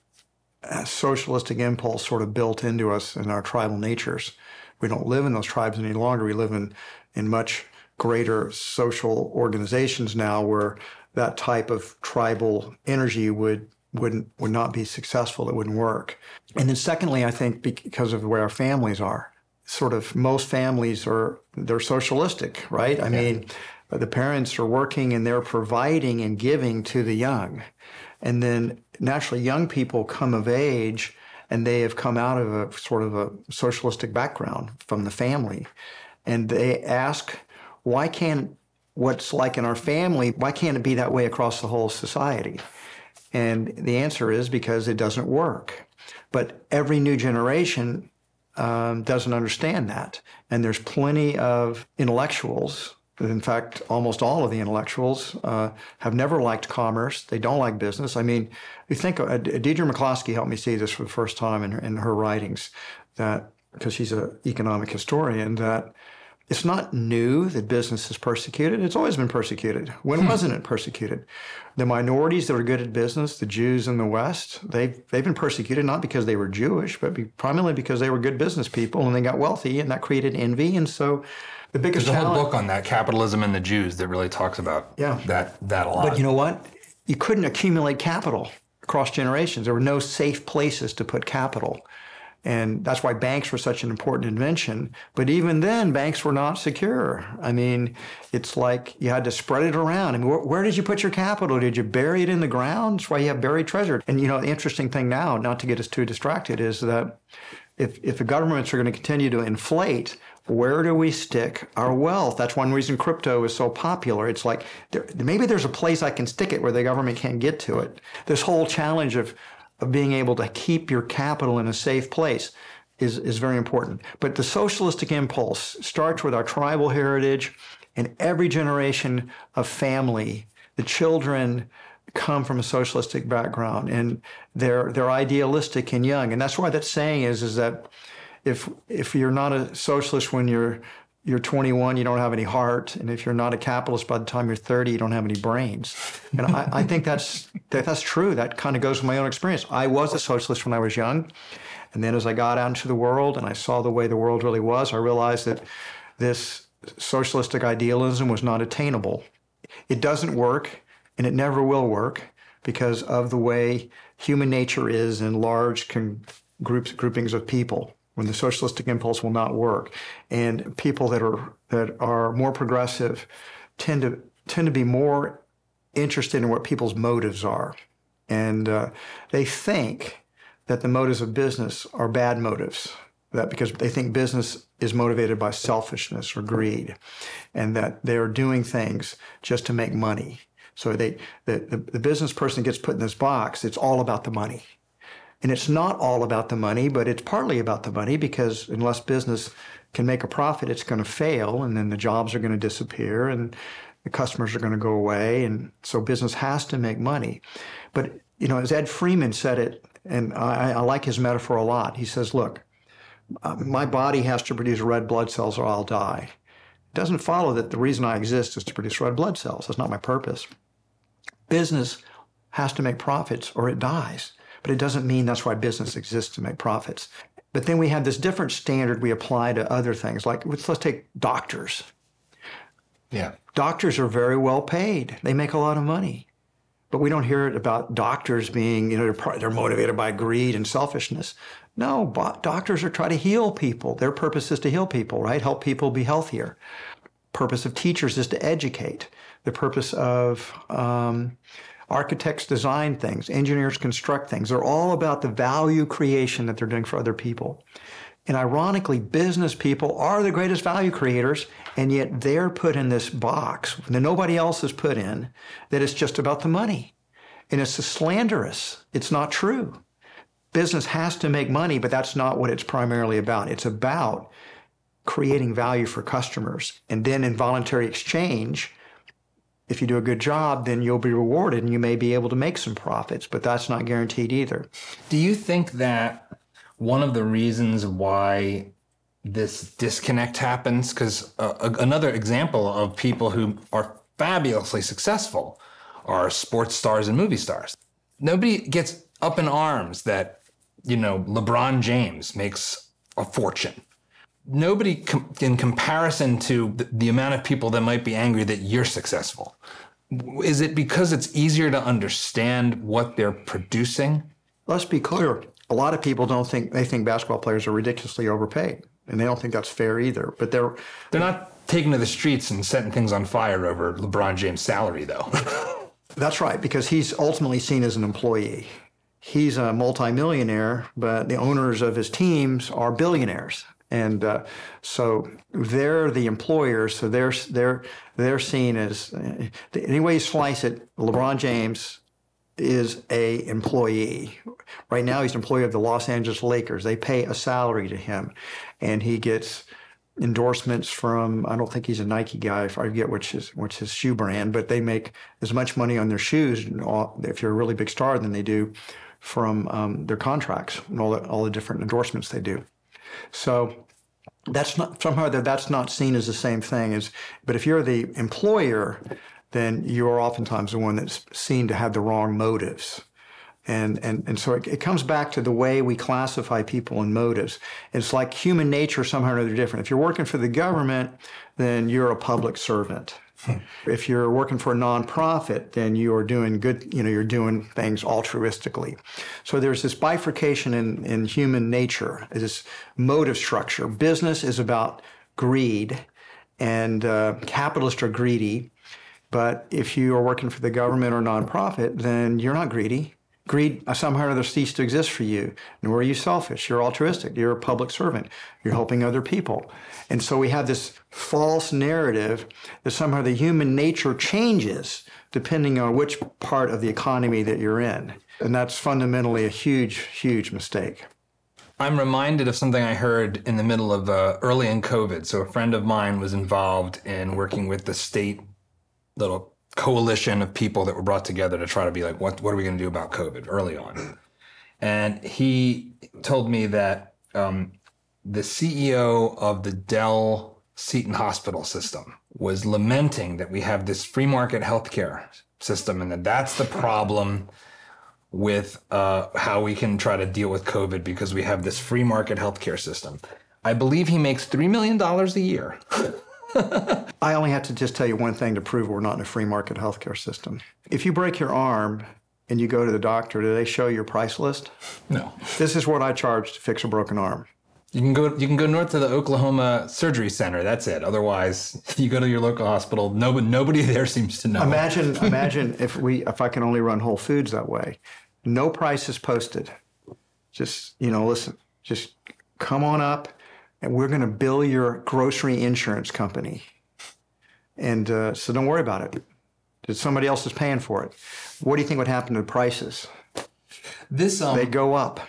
uh, socialistic impulse sort of built into us in our tribal natures. We don't live in those tribes any longer. We live in, in much greater social organizations now where that type of tribal energy would wouldn't would not be successful. It wouldn't work. And then secondly, I think because of where our families are, sort of most families are they're socialistic, right? I yeah. mean, the parents are working and they're providing and giving to the young. And then naturally young people come of age and they have come out of a sort of a socialistic background from the family. And they ask, why can't what's like in our family, why can't it be that way across the whole society? And the answer is because it doesn't work. But every new generation um, doesn't understand that. And there's plenty of intellectuals in fact, almost all of the intellectuals uh, have never liked commerce. They don't like business. I mean, you think uh, Deirdre McCloskey helped me see this for the first time in her, in her writings, that because she's an economic historian, that it's not new that business is persecuted. It's always been persecuted. When hmm. wasn't it persecuted? The minorities that are good at business, the Jews in the West, they've, they've been persecuted not because they were Jewish, but be, primarily because they were good business people and they got wealthy and that created envy. And so the biggest There's a whole book on that, Capitalism and the Jews, that really talks about yeah. that, that a lot. But you know what? You couldn't accumulate capital across generations. There were no safe places to put capital. And that's why banks were such an important invention. But even then, banks were not secure. I mean, it's like you had to spread it around. I mean, where, where, did you put your capital? Did you bury it in the ground? That's why you have buried treasure. And you know, the interesting thing now, not to get us too distracted, is that if, if the governments are going to continue to inflate, where do we stick our wealth? That's one reason crypto is so popular. It's like there, maybe there's a place I can stick it where the government can't get to it. This whole challenge of being able to keep your capital in a safe place is, is very important. But the socialistic impulse starts with our tribal heritage and every generation of family, the children come from a socialistic background and they're, they're idealistic and young. And that's why that saying is, is that if if you're not a socialist when you're you're 21, you don't have any heart, and if you're not a capitalist by the time you're 30, you don't have any brains. And I, I think that's that, that's true. That kind of goes with my own experience. I was a socialist when I was young, and then as I got out into the world and I saw the way the world really was, I realized that this socialistic idealism was not attainable. It doesn't work, and it never will work because of the way human nature is in large con- groups groupings of people when the socialistic impulse will not work. And people that are that are more progressive tend to tend to be more interested in what people's motives are. And uh, they think that the motives of business are bad motives, that because they think business is motivated by selfishness or greed, and that they're doing things just to make money. So they, the, the, the business person gets put in this box, it's all about the money. And it's not all about the money, but it's partly about the money because unless business can make a profit, it's going to fail, and then the jobs are going to disappear, and the customers are going to go away, and so business has to make money. But you know, as Ed Freeman said it, and I, I like his metaphor a lot. He says, "Look, uh, my body has to produce red blood cells, or I'll die." It doesn't follow that the reason I exist is to produce red blood cells. That's not my purpose. Business has to make profits, or it dies. But it doesn't mean that's why business exists to make profits. But then we have this different standard we apply to other things. Like let's, let's take doctors. Yeah. Doctors are very well paid. They make a lot of money. But we don't hear it about doctors being, you know, they're, they're motivated by greed and selfishness. No, doctors are trying to heal people. Their purpose is to heal people, right? Help people be healthier. Purpose of teachers is to educate. The purpose of um, architects design things, engineers construct things. They're all about the value creation that they're doing for other people. And ironically, business people are the greatest value creators, and yet they're put in this box that nobody else is put in, that it's just about the money. And it's slanderous. It's not true. Business has to make money, but that's not what it's primarily about. It's about creating value for customers. And then in voluntary exchange, if you do a good job, then you'll be rewarded and you may be able to make some profits, but that's not guaranteed either. Do you think that one of the reasons why this disconnect happens? Because uh, another example of people who are fabulously successful are sports stars and movie stars. Nobody gets up in arms that, you know, LeBron James makes a fortune nobody com- in comparison to the, the amount of people that might be angry that you're successful. Is it because it's easier to understand what they're producing? Let's be clear. A lot of people don't think they think basketball players are ridiculously overpaid, and they don't think that's fair either. But they're they're not taking to the streets and setting things on fire over LeBron James' salary, though. that's right, because he's ultimately seen as an employee. He's a multimillionaire, but the owners of his teams are billionaires. And uh, so they're the employers, so they're they're they're seen as any way you slice it. LeBron James is a employee. Right now, he's an employee of the Los Angeles Lakers. They pay a salary to him, and he gets endorsements from. I don't think he's a Nike guy. I forget which is which his shoe brand, but they make as much money on their shoes if you're a really big star than they do from um, their contracts and all the all the different endorsements they do. So that's not somehow that that's not seen as the same thing as. But if you're the employer, then you are oftentimes the one that's seen to have the wrong motives. And, and, and so it, it, comes back to the way we classify people and motives. It's like human nature somehow or other different. If you're working for the government, then you're a public servant. If you're working for a nonprofit, then you are doing good, you know, you're doing things altruistically. So there's this bifurcation in, in human nature, this motive structure. Business is about greed, and uh, capitalists are greedy. But if you are working for the government or nonprofit, then you're not greedy. Greed somehow or other ceased to exist for you. Nor are you selfish. You're altruistic. You're a public servant. You're helping other people. And so we have this false narrative that somehow the human nature changes depending on which part of the economy that you're in. And that's fundamentally a huge, huge mistake. I'm reminded of something I heard in the middle of uh, early in COVID. So, a friend of mine was involved in working with the state little coalition of people that were brought together to try to be like, what, what are we going to do about COVID early on? And he told me that um, the CEO of the Dell Seton Hospital system was lamenting that we have this free market healthcare system and that that's the problem with uh, how we can try to deal with COVID because we have this free market healthcare system. I believe he makes $3 million a year. I only have to just tell you one thing to prove we're not in a free market healthcare system. If you break your arm and you go to the doctor, do they show your price list? No. This is what I charge to fix a broken arm. You can go. You can go north to the Oklahoma Surgery Center. That's it. Otherwise, you go to your local hospital. Nobody, nobody there seems to know. Imagine, imagine if we, if I can only run Whole Foods that way. No price is posted. Just you know, listen. Just come on up, and we're going to bill your grocery insurance company. And uh, so don't worry about it. Somebody else is paying for it. What do you think would happen to the prices? This um, they go up.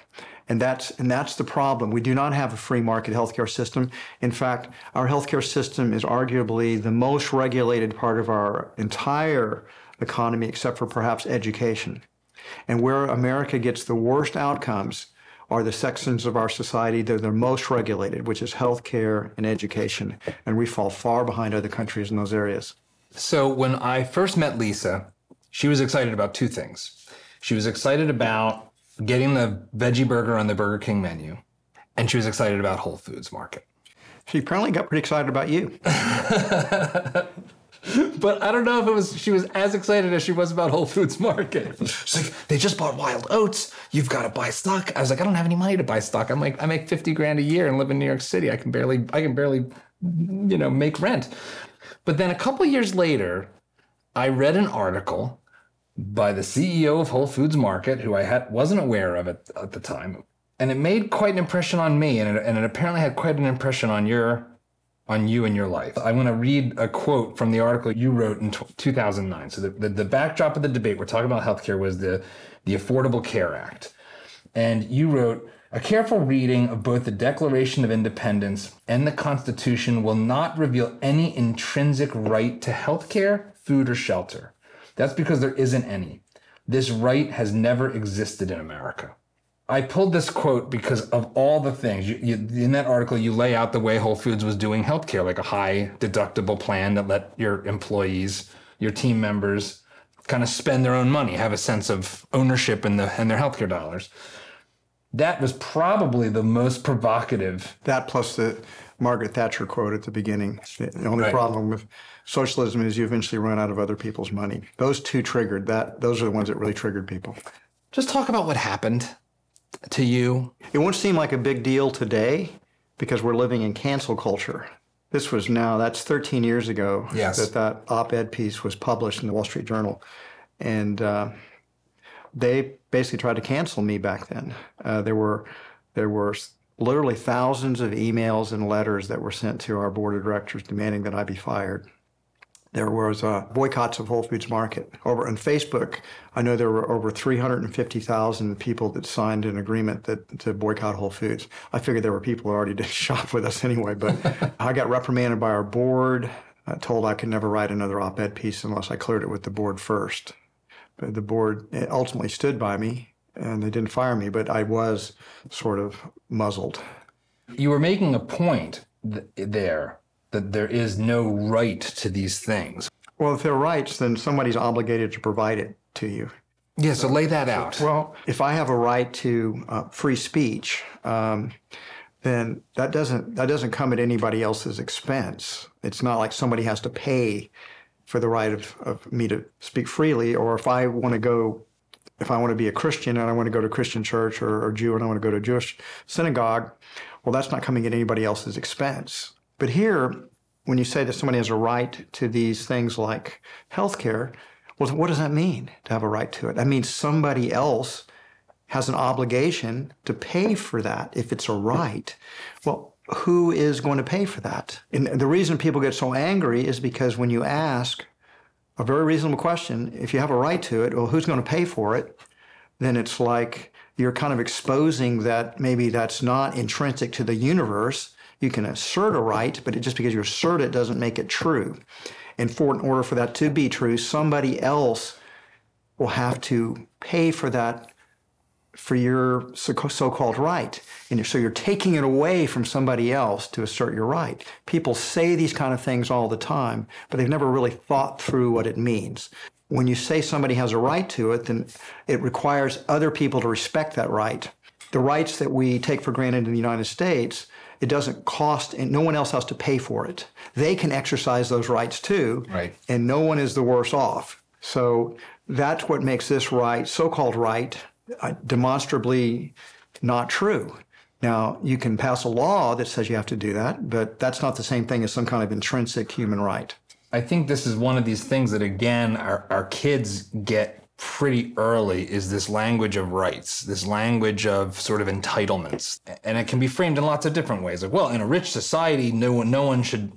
And that's, and that's the problem. We do not have a free market healthcare system. In fact, our healthcare system is arguably the most regulated part of our entire economy, except for perhaps education. And where America gets the worst outcomes are the sections of our society that are most regulated, which is healthcare and education. And we fall far behind other countries in those areas. So when I first met Lisa, she was excited about two things. She was excited about getting the veggie burger on the Burger King menu, and she was excited about Whole Foods Market. She apparently got pretty excited about you. but I don't know if it was she was as excited as she was about Whole Foods Market. She's like, they just bought wild oats. You've got to buy stock. I was like, I don't have any money to buy stock. I'm like, I make 50 grand a year and live in New York City. I can barely, I can barely, you know, make rent. But then a couple years later, I read an article by the CEO of Whole Foods Market, who I had, wasn't aware of at, at the time. And it made quite an impression on me, and it, and it apparently had quite an impression on your on you and your life. I want to read a quote from the article you wrote in t- 2009. So the, the, the backdrop of the debate we're talking about healthcare was the the Affordable Care Act, and you wrote. A careful reading of both the Declaration of Independence and the Constitution will not reveal any intrinsic right to healthcare, food, or shelter. That's because there isn't any. This right has never existed in America. I pulled this quote because of all the things. You, you, in that article, you lay out the way Whole Foods was doing healthcare, like a high deductible plan that let your employees, your team members, kind of spend their own money, have a sense of ownership in the in their healthcare dollars. That was probably the most provocative. That plus the Margaret Thatcher quote at the beginning. The only right. problem with socialism is you eventually run out of other people's money. Those two triggered that. Those are the ones that really triggered people. Just talk about what happened to you. It won't seem like a big deal today because we're living in cancel culture. This was now, that's 13 years ago yes. that that op ed piece was published in the Wall Street Journal. And uh, they basically tried to cancel me back then. Uh, there were there were literally thousands of emails and letters that were sent to our board of directors demanding that I be fired. There was uh, boycotts of Whole Foods Market. Over on Facebook, I know there were over 350,000 people that signed an agreement that to boycott Whole Foods. I figured there were people who already did shop with us anyway, but I got reprimanded by our board, uh, told I could never write another op-ed piece unless I cleared it with the board first. But the board ultimately stood by me and they didn't fire me, but I was sort of muzzled. You were making a point th- there that there is no right to these things. Well, if they're rights, then somebody's obligated to provide it to you. Yeah, so lay that out. Well, if I have a right to uh, free speech, um, then that doesn't that doesn't come at anybody else's expense. It's not like somebody has to pay for the right of, of me to speak freely, or if I want to go if I want to be a Christian and I want to go to Christian church or, or Jew and I want to go to a Jewish synagogue, well, that's not coming at anybody else's expense. But here, when you say that somebody has a right to these things like healthcare, well, what does that mean to have a right to it? That means somebody else has an obligation to pay for that if it's a right. Well, who is going to pay for that? And the reason people get so angry is because when you ask a very reasonable question. If you have a right to it, well, who's going to pay for it? Then it's like you're kind of exposing that maybe that's not intrinsic to the universe. You can assert a right, but it, just because you assert it doesn't make it true. And for in order for that to be true, somebody else will have to pay for that for your so-called right. And so you're taking it away from somebody else to assert your right. People say these kind of things all the time, but they've never really thought through what it means. When you say somebody has a right to it, then it requires other people to respect that right. The rights that we take for granted in the United States, it doesn't cost, and no one else has to pay for it. They can exercise those rights too, right. and no one is the worse off. So that's what makes this right, so called right, uh, demonstrably not true Now, you can pass a law that says you have to do that, but that's not the same thing as some kind of intrinsic human right. I think this is one of these things that, again, our, our kids get pretty early is this language of rights, this language of sort of entitlements. And it can be framed in lots of different ways. Like, well, in a rich society, no one, no one should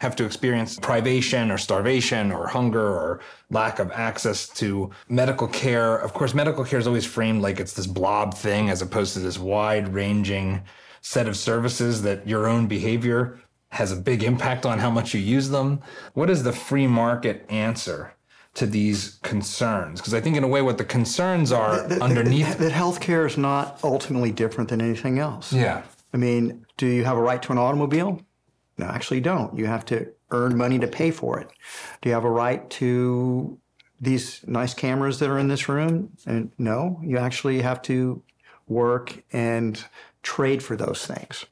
have to experience privation or starvation or hunger or lack of access to medical care. Of course, medical care is always framed like it's this blob thing as opposed to this wide ranging set of services that your own behavior has a big impact on how much you use them. What is the free market answer to these concerns? Because I think, in a way, what the concerns are that, underneath that, that healthcare is not ultimately different than anything else. Yeah. I mean, do you have a right to an automobile? No, actually, you don't. You have to earn money to pay for it. Do you have a right to these nice cameras that are in this room? And no, you actually have to work and trade for those things.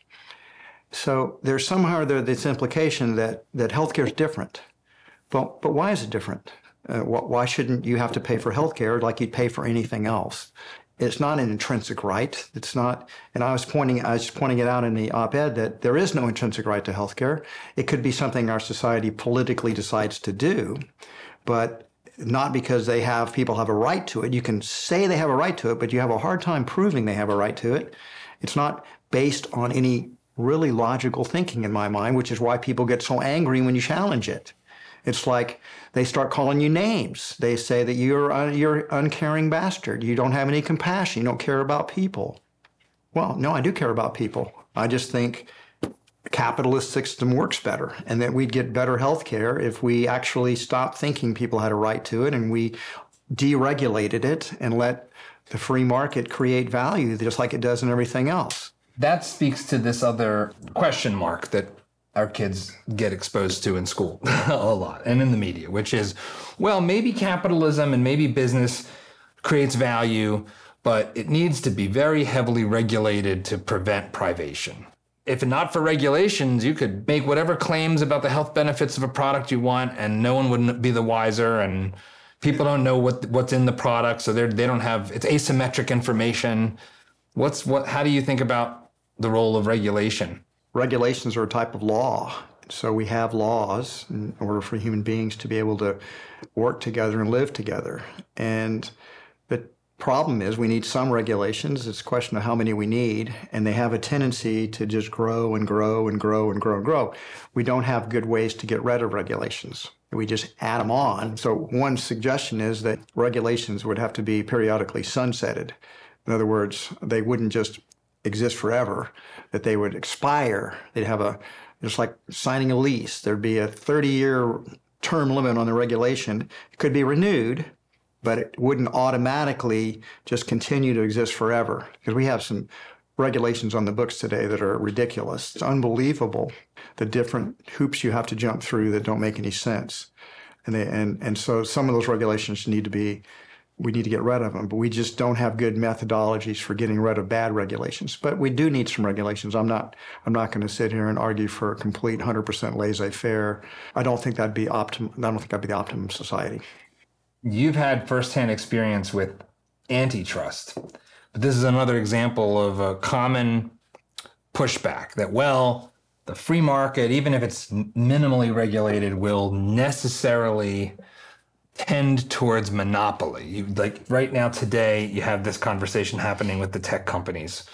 So there's somehow there this implication that that healthcare is different. But but why is it different? Uh, why shouldn't you have to pay for healthcare like you'd pay for anything else? It's not an intrinsic right. It's not, and I was pointing, I was pointing it out in the op-ed that there is no intrinsic right to healthcare. It could be something our society politically decides to do, but not because they have people have a right to it. You can say they have a right to it, but you have a hard time proving they have a right to it. It's not based on any really logical thinking in my mind, which is why people get so angry when you challenge it. It's like they start calling you names. They say that you're you're uncaring bastard. You don't have any compassion. You don't care about people. Well, no, I do care about people. I just think the capitalist system works better and that we'd get better health care if we actually stopped thinking people had a right to it and we deregulated it and let the free market create value just like it does in everything else. That speaks to this other question mark that our kids get exposed to in school a lot and in the media, which is, well, maybe capitalism and maybe business creates value, but it needs to be very heavily regulated to prevent privation. If not for regulations, you could make whatever claims about the health benefits of a product you want, and no one would be the wiser. And people don't know what what's in the product, so they they don't have it's asymmetric information. What's what? How do you think about the role of regulation? Regulations are a type of law. So we have laws in order for human beings to be able to work together and live together. And the problem is we need some regulations. It's a question of how many we need, and they have a tendency to just grow and grow and grow and grow and grow. We don't have good ways to get rid of regulations. We just add them on. So one suggestion is that regulations would have to be periodically sunsetted. In other words, they wouldn't just exist forever, that they would expire. They'd have a, just like signing a lease, there'd be a 30 year term limit on the regulation. It could be renewed, but it wouldn't automatically just continue to exist forever. Because we have some regulations on the books today that are ridiculous. It's unbelievable the different hoops you have to jump through that don't make any sense. And, they, and, and so some of those regulations need to be we need to get rid of them, but we just don't have good methodologies for getting rid of bad regulations. But we do need some regulations. I'm not I'm not going to sit here and argue for a complete 100% laissez-faire. I don't think that'd be optimum. I don't think that'd be the optimum society. You've had firsthand experience with antitrust, but this is another example of a common pushback that well, the free market, even if it's minimally regulated, will necessarily tend towards monopoly. You, like right now, today, you have this conversation happening with the tech companies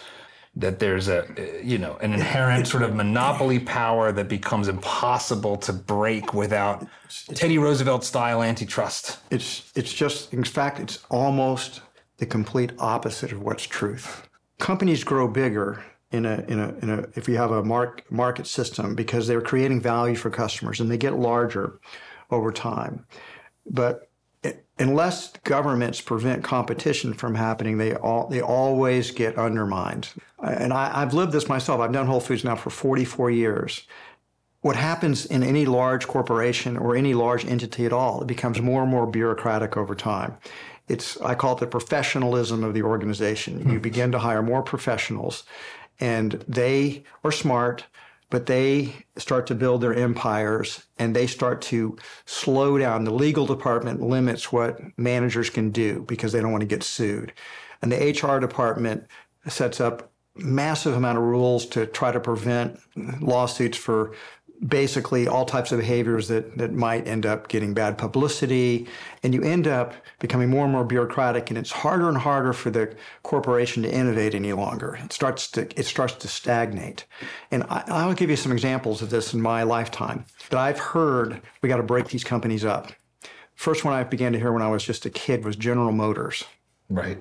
that there's a you know an inherent sort of monopoly power that becomes impossible to break without Teddy Roosevelt style antitrust. It's it's just in fact it's almost the complete opposite of what's truth. Companies grow bigger in a in a in a if you have a mark, market system because they're creating value for customers and they get larger over time. But unless governments prevent competition from happening, they all they always get undermined. And I, have lived this myself. I've done Whole Foods now for 44 years. What happens in any large corporation or any large entity at all, it becomes more and more bureaucratic over time. It's I call it the professionalism of the organization. Hmm. You begin to hire more professionals, and they are smart but they start to build their empires and they start to slow down. The legal department limits what managers can do because they don't want to get sued. And the HR department sets up massive amount of rules to try to prevent lawsuits for basically all types of behaviors that, that might end up getting bad publicity. And you end up becoming more and more bureaucratic, and it's harder and harder for the corporation to innovate any longer. It starts to, it starts to stagnate. And I, I'll give you some examples of this in my lifetime that I've heard we got to break these companies up. First one I began to hear when I was just a kid was General Motors. Right.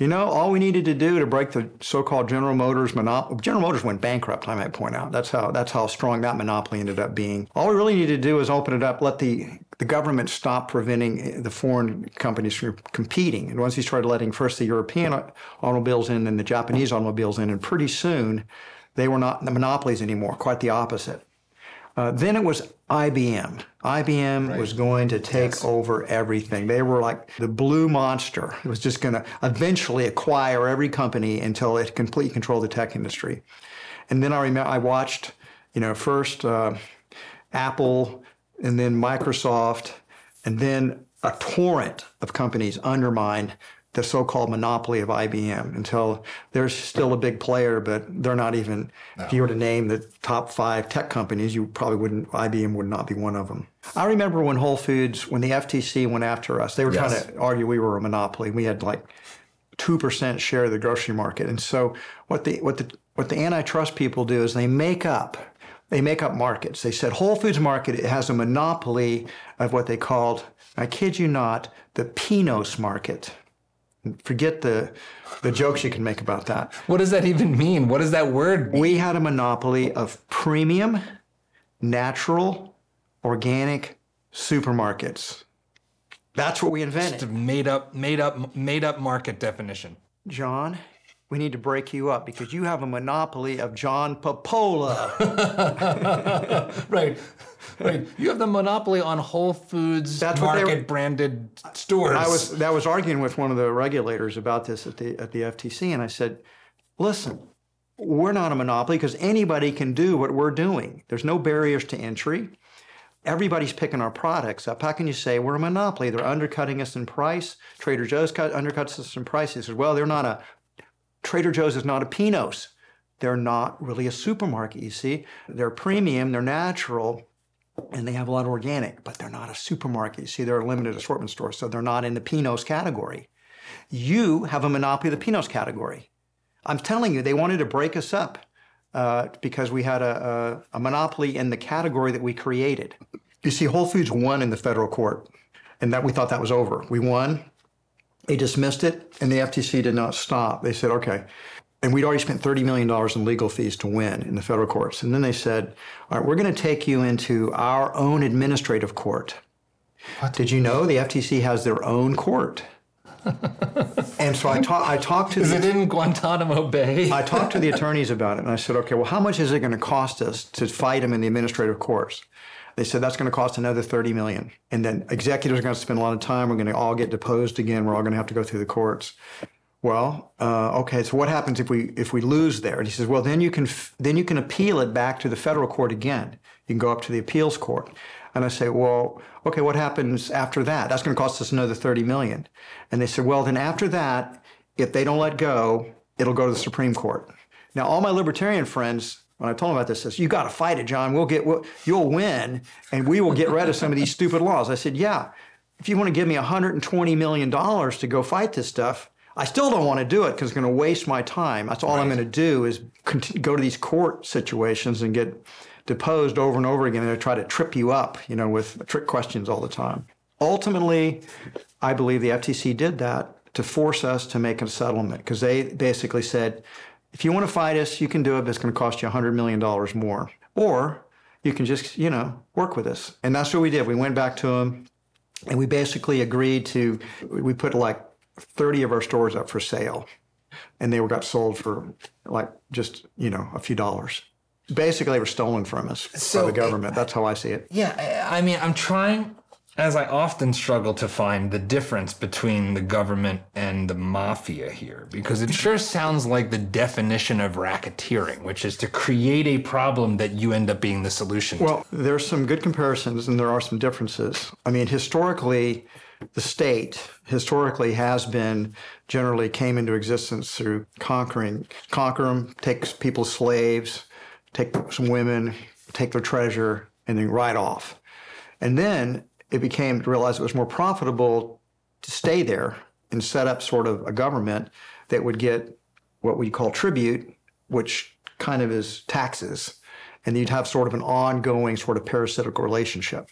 You know, all we needed to do to break the so-called General Motors monopoly. General Motors went bankrupt. I might point out. That's how that's how strong that monopoly ended up being. All we really needed to do is open it up, let the the government stop preventing eh, the foreign companies from competing. And once he started letting first the European automobiles in, and the Japanese automobiles in, and pretty soon they were not the monopolies anymore. Quite the opposite. Uh, then it was IBM. IBM right. was going to take yes. over everything. They were like the blue monster. It was just going to eventually acquire every company until it completely controlled the tech industry. And then I remember I watched, you know, first uh, Apple and then Microsoft and then a torrent of companies undermined the so-called monopoly of IBM until they're still a big player, but they're not even. No. If you were to name the top five tech companies, you probably wouldn't. IBM would not be one of them. I remember when Whole Foods, when the FTC went after us, they were yes. trying to argue we were a monopoly. We had like two percent share of the grocery market, and so what the what the what the antitrust people do is they make up they make up markets. They said Whole Foods Market has a monopoly of what they called, I kid you not, the PNOS market. Forget the the jokes you can make about that. What does that even mean? What does that word mean? We had a monopoly of premium, natural, organic supermarkets. That's what we invented. Just a made up, made up, made up market definition. John, we need to break you up because you have a monopoly of John Papola. right. You have the monopoly on Whole Foods That's market were, branded stores. I was I was arguing with one of the regulators about this at the at the FTC and I said, "Listen, we're not a monopoly because anybody can do what we're doing. There's no barriers to entry. Everybody's picking our products up. How can you say we're a monopoly? They're undercutting us in price. Trader Joe's cut, undercuts us in price. He says, well, they're not a Trader Joe's is not a PNOS. They're not really a supermarket, you see. They're premium, they're natural, and they have a lot of organic, but they're not a supermarket. You see, they're a limited assortment store, so they're not in the PNOS category. You have a monopoly of the PNOS category. I'm telling you, they wanted to break us up uh, because we had a, a, a monopoly in the category that we created. You see, Whole Foods won in the federal court, and that we thought that was over. We won. They dismissed it, and the FTC did not stop. They said, okay. And we'd already spent $30 million in legal fees to win in the federal courts. And then they said, all right, we're going to take you into our own administrative court. What? Did you know the FTC has their own court? and so I, ta- I talked to. Is the, it in Guantanamo Bay? I talked to the attorneys about it, and I said, okay, well, how much is it going to cost us to fight them in the administrative courts? They said that's going to cost another 30 million. And then executives are going to spend a lot of time. We're going to all get deposed again. We're all going to have to go through the courts. Well, uh, okay. So what happens if we if we lose there? And he says, well, then you can then you can appeal it back to the federal court again. You can go up to the appeals court. And I say, well, okay, what happens after that? That's going to cost us another 30 million. And they said, well, then after that, if they don't let go, it'll go to the Supreme Court. Now, all my libertarian friends when I told him about this, says, "You got to fight it, John. We'll get, we'll, you'll win, and we will get rid of some of these stupid laws." I said, "Yeah, if you want to give me 120 million dollars to go fight this stuff, I still don't want to do it because it's going to waste my time. That's all right. I'm going to do is continue, go to these court situations and get deposed over and over again, and try to trip you up, you know, with trick questions all the time." Ultimately, I believe the FTC did that to force us to make a settlement because they basically said if you want to fight us, you can do it, but it's going to cost you $100 million more. Or you can just, you know, work with us. And that's what we did. We went back to them and we basically agreed to, we put like 30 of our stores up for sale and they were got sold for like just, you know, a few dollars. Basically, they were stolen from us so, by the government. That's how I see it. Yeah. I mean, I'm trying, as I often struggle to find the difference between the government and the mafia here, because it sure sounds like the definition of racketeering, which is to create a problem that you end up being the solution well, to. there's some good comparisons and there are some differences. I mean, historically, the state historically has been generally came into existence through conquering, conquer them, take people's slaves, take some women, take their treasure, and then ride off. And then it became realized it was more profitable to stay there and set up sort of a government that would get what we call tribute, which kind of is taxes. And you'd have sort of an ongoing sort of parasitical relationship.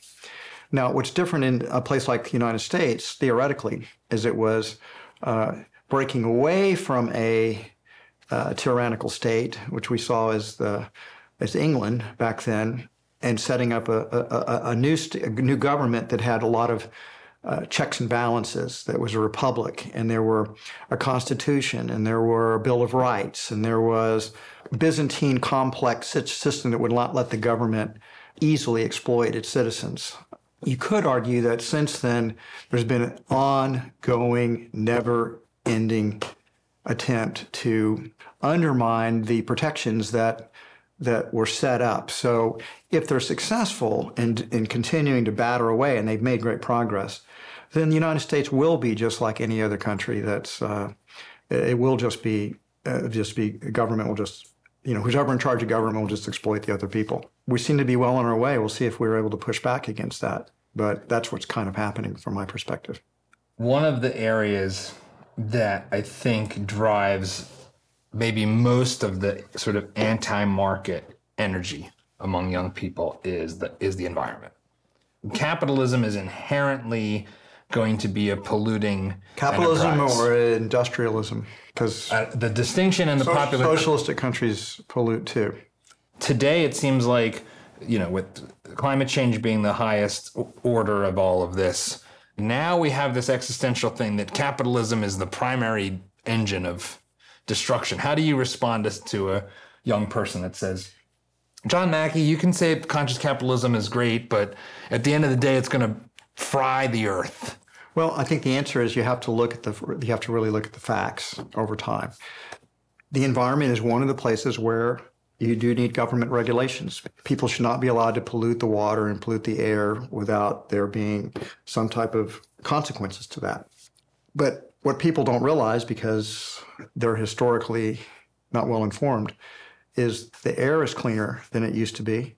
Now, what's different in a place like the United States, theoretically, is it was uh, breaking away from a uh, tyrannical state, which we saw as the as England back then, and setting up a, a, a new st- a new government that had a lot of uh, checks and balances. That was a republic, and there were a constitution, and there were a bill of rights, and there was Byzantine complex system that would not let the government easily exploit its citizens. You could argue that since then, there's been an ongoing, never ending attempt to undermine the protections that that were set up. So if they're successful in, in continuing to batter away, and they've made great progress, then the United States will be just like any other country. That's uh, it will just be uh, just be government will just you know whoever in charge of government will just exploit the other people we seem to be well on our way. We'll see if we're able to push back against that. But that's what's kind of happening from my perspective. One of the areas that I think drives maybe most of the sort of anti-market energy among young people is the is the environment. Capitalism is inherently going to be a polluting capitalism enterprise. or industrialism because uh, the distinction in the so- popular socialistic countries pollute too. Today it seems like you know with climate change being the highest order of all of this now we have this existential thing that capitalism is the primary engine of destruction how do you respond to- a young person that says john mackey you can say conscious capitalism is great but at the end of the day it's going to fry the earth Well, I think the answer is you have to look at the you have to really look at the facts over time. The environment is one of the places where you do need government regulations. People should not be allowed to pollute the water and pollute the air without there being some type of consequences to that. But what people don't realize because they're historically not well informed is the air is cleaner than it used to be.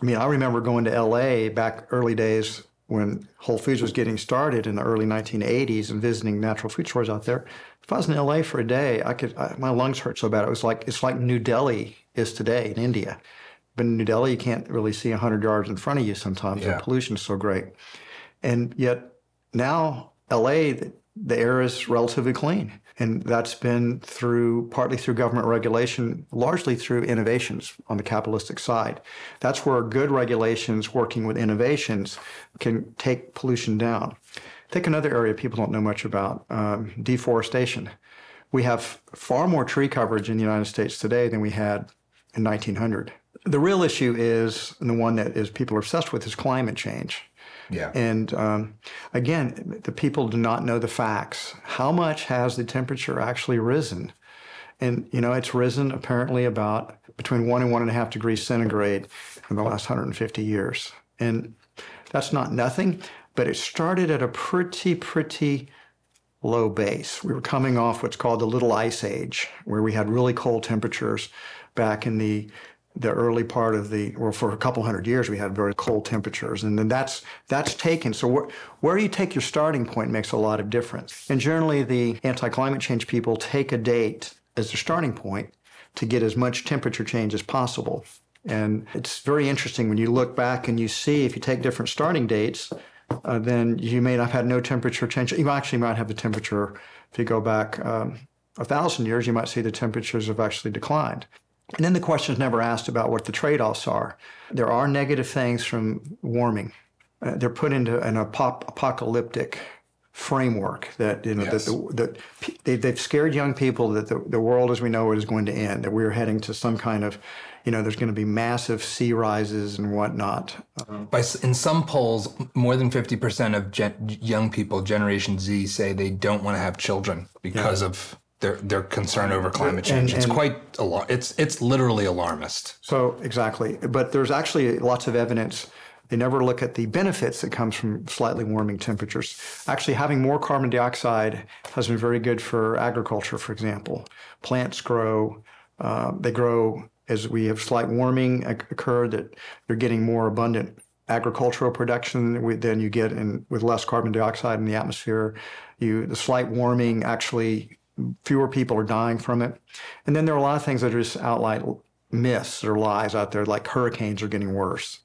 I mean, I remember going to LA back early days when Whole Foods was getting started in the early 1980s and visiting natural food stores out there. If I was in LA for a day, I could I, my lungs hurt so bad. It was like it's like New Delhi is today in India. But in New Delhi, you can't really see 100 yards in front of you sometimes. Yeah. The pollution is so great. And yet now LA, the, the air is relatively clean. And that's been through partly through government regulation, largely through innovations on the capitalistic side. That's where good regulations working with innovations can take pollution down. Take another area people don't know much about um, deforestation. We have far more tree coverage in the United States today than we had in 1900. The real issue is, and the one that is people are obsessed with, is climate change. yeah And um, again, the people do not know the facts. How much has the temperature actually risen? And you know, it's risen apparently about between one and one and a half degrees centigrade in the last 150 years. And that's not nothing, but it started at a pretty, pretty low base. We were coming off what's called the Little Ice Age, where we had really cold temperatures back in the the early part of the well for a couple hundred years we had very cold temperatures and then that's that's taken so where, you take your starting point makes a lot of difference and generally the anti-climate change people take a date as their starting point to get as much temperature change as possible and it's very interesting when you look back and you see if you take different starting dates uh, then you may not have had no temperature change. You actually might have the temperature, if you go back um, a thousand years, you might see the temperatures have actually declined. And then the question is never asked about what the trade offs are. There are negative things from warming. Uh, they're put into an apop- apocalyptic framework that you know Yes. that, the, that they, they've scared young people that the, the world as we know it is going to end that we're heading to some kind of you know there's going to be massive sea rises and whatnot By, in some polls, more than 50% of gen, young people, Generation Z, say they don't want to have children because of their, their concern over climate change. it's and- quite alar- it's it's literally alarmist. So exactly, but there's actually lots of evidence They never look at the benefits that comes from slightly warming temperatures. Actually, having more carbon dioxide has been very good for agriculture, for example. Plants grow, uh, they grow as we have slight warming occur, that they're getting more abundant agricultural production than you get in, with less carbon dioxide in the atmosphere. You, the slight warming actually, fewer people are dying from it. And then there are a lot of things that are just outright myths or lies out there, like hurricanes are getting worse.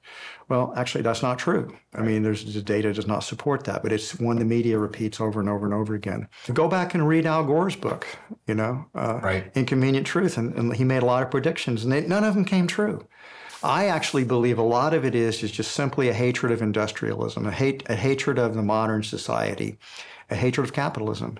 Well, actually, that's not true. I mean, there's the data does not support that, but it's one the media repeats over and over and over again. Go back and read Al Gore's book, you know, uh, right. Inconvenient Truth, and, and, he made a lot of predictions, and they, none of them came true. I actually believe a lot of it is is just simply a hatred of industrialism, a hate a hatred of the modern society, a hatred of capitalism.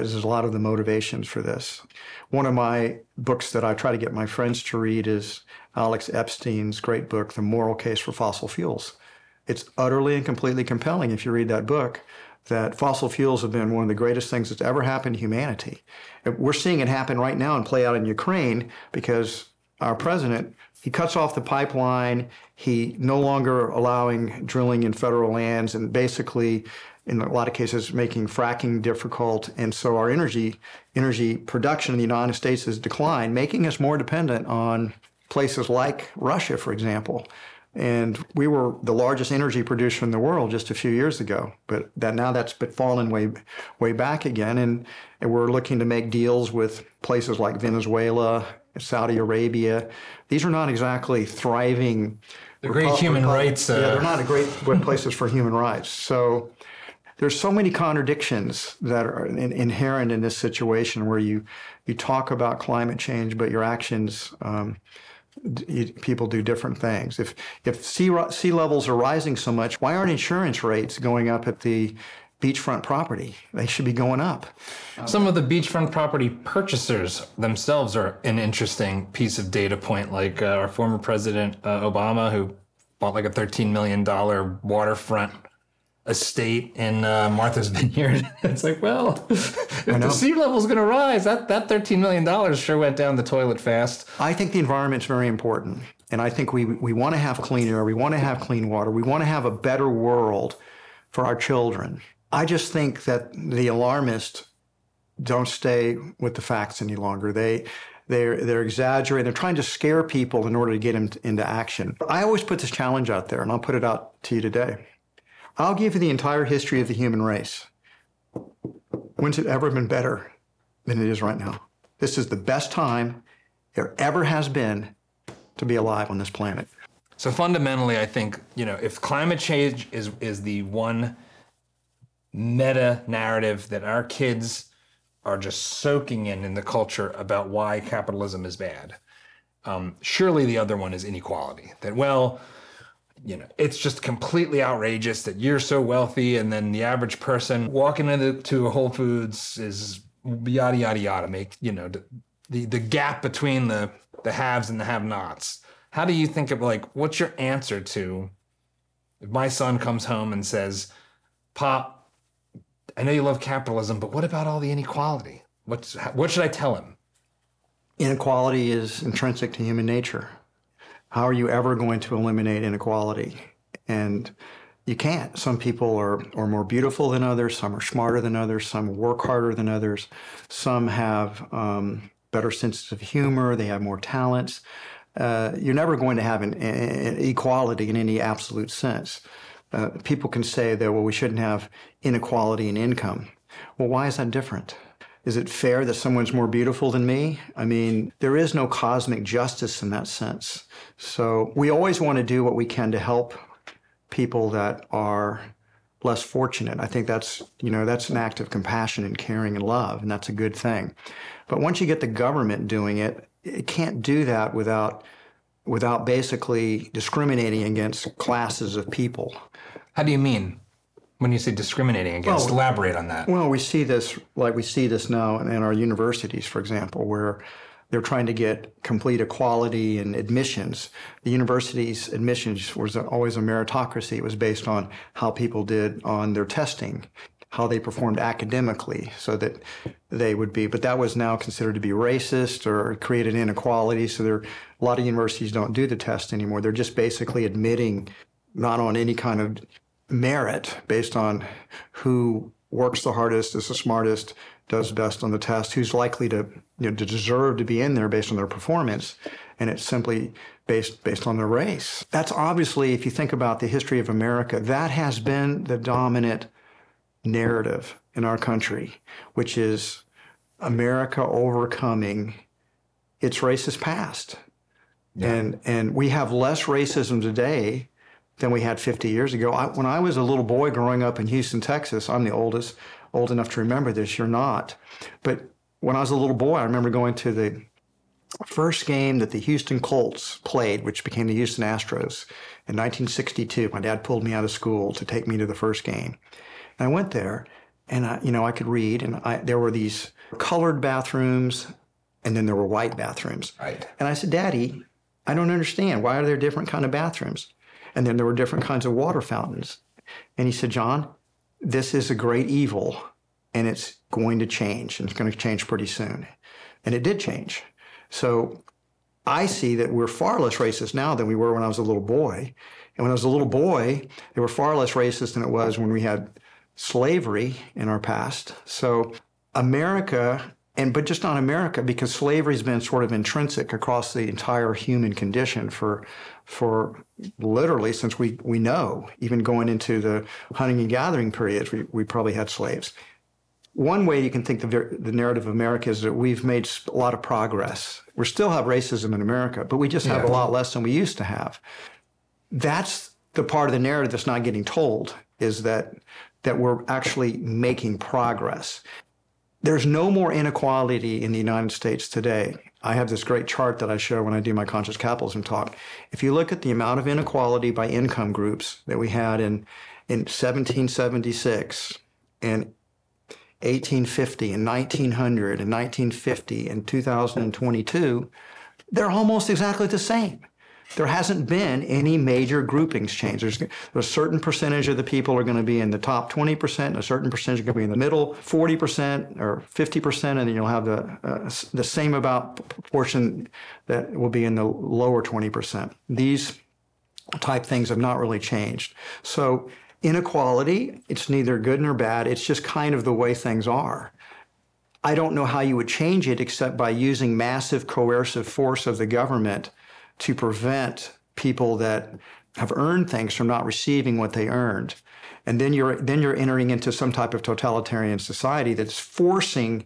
There's a lot of the motivations for this. One of my books that I try to get my friends to read is Alex Epstein's great book, The Moral Case for Fossil Fuels. It's utterly and completely compelling if you read that book that fossil fuels have been one of the greatest things that's ever happened to humanity. We're seeing it happen right now and play out in Ukraine because our president he cuts off the pipeline. He no longer allowing drilling in federal lands, and basically in a lot of cases making fracking difficult. And so our energy energy production in the United States has declined making us more dependent on places like Russia for example. And we were the largest energy producer in the world just a few years ago but that now that's been fallen way way back again. And, and we're looking to make deals with places like Venezuela Saudi Arabia. These are not exactly thriving the great human rights uh... yeah they're not great places for human rights. So there's so many contradictions that are in, inherent in this situation where you you talk about climate change, but your actions. Um, you, people do different things. If if sea sea levels are rising so much, why aren't insurance rates going up at the beachfront property? They should be going up. Some of the beachfront property purchasers themselves are an interesting piece of data point. Like uh, our former president uh, Obama, who bought like a thirteen million dollar waterfront estate in uh, Martha's Vineyard. it's like, well, if the sea level is going to rise, that that thirteen million dollars sure went down the toilet fast. I think the environment's very important, and I think we we want to have clean air, we want to have clean water, we want to have a better world for our children. I just think that the alarmists don't stay with the facts any longer. They they're they're exaggerating. They're trying to scare people in order to get them into action. I always put this challenge out there, and I'll put it out to you today. I'll give you the entire history of the human race. When's it ever been better than it is right now? This is the best time there ever has been to be alive on this planet. So fundamentally, I think you know if climate change is is the one meta narrative that our kids are just soaking in in the culture about why capitalism is bad. Um, surely the other one is inequality. That well, you know, it's just completely outrageous that you're so wealthy and then the average person walking into a Whole Foods is yada yada yada. Make you know the the gap between the the haves and the have-nots. How do you think of like what's your answer to if my son comes home and says, "Pop, I know you love capitalism, but what about all the inequality? What's what should I tell him?" Inequality is intrinsic to human nature. How are you ever going to eliminate inequality? And you can't. Some people are, are more beautiful than others, some are smarter than others, some work harder than others, some have um, better senses of humor, they have more talents. Uh, you're never going to have an, an equality in any absolute sense. Uh, people can say that, well, we shouldn't have inequality in income. Well, why is that different? Is it fair that someone's more beautiful than me? I mean, there is no cosmic justice in that sense. So we always want to do what we can to help people that are less fortunate. I think that's, you know, that's an act of compassion and caring and love, and that's a good thing. But once you get the government doing it, it can't do that without without basically discriminating against classes of people. How do you mean? When you say discriminating against, well, elaborate on that. Well, we see this, like we see this now in our universities, for example, where they're trying to get complete equality in admissions. The university's admissions was always a meritocracy. It was based on how people did on their testing, how they performed academically, so that they would be. But that was now considered to be racist or created inequality. So there, a lot of universities don't do the test anymore. They're just basically admitting not on any kind of merit based on who works the hardest, is the smartest, does best on the test, who's likely to you know to deserve to be in there based on their performance, and it's simply based based on their race. That's obviously, if you think about the history of America, that has been the dominant narrative in our country, which is America overcoming its racist past. Yeah. And and we have less racism today than we had 50 years ago. I, when I was a little boy growing up in Houston, Texas, I'm the oldest, old enough to remember this. You're not. But when I was a little boy, I remember going to the first game that the Houston Colts played, which became the Houston Astros in 1962. My dad pulled me out of school to take me to the first game. And I went there and I, you know, I could read and I, there were these colored bathrooms and then there were white bathrooms. Right. And I said, Daddy, I don't understand. Why are there different kind of bathrooms? And then there were different kinds of water fountains. And he said, John, this is a great evil and it's going to change and it's going to change pretty soon. And it did change. So I see that we're far less racist now than we were when I was a little boy. And when I was a little boy, they were far less racist than it was when we had slavery in our past. So America and but just not America because slavery's been sort of intrinsic across the entire human condition for for literally since we we know even going into the hunting and gathering periods we, we probably had slaves one way you can think the, the narrative of America is that we've made a lot of progress. We still have racism in America, but we just have yeah. a lot less than we used to have. That's the part of the narrative that's not getting told is that that we're actually making progress. There's no more inequality in the United States today. I have this great chart that I show when I do my conscious capitalism talk. If you look at the amount of inequality by income groups that we had in, in 1776 and 1850 and 1900 and 1950 and 2022, they're almost exactly the same there hasn't been any major groupings change. There's a certain percentage of the people are going to be in the top 20%, and a certain percentage are going to be in the middle 40% or 50%, and then you'll have the, uh, the same about proportion that will be in the lower 20%. These type things have not really changed. So inequality, it's neither good nor bad. It's just kind of the way things are. I don't know how you would change it except by using massive coercive force of the government to prevent people that have earned things from not receiving what they earned. And then you're then you're entering into some type of totalitarian society that's forcing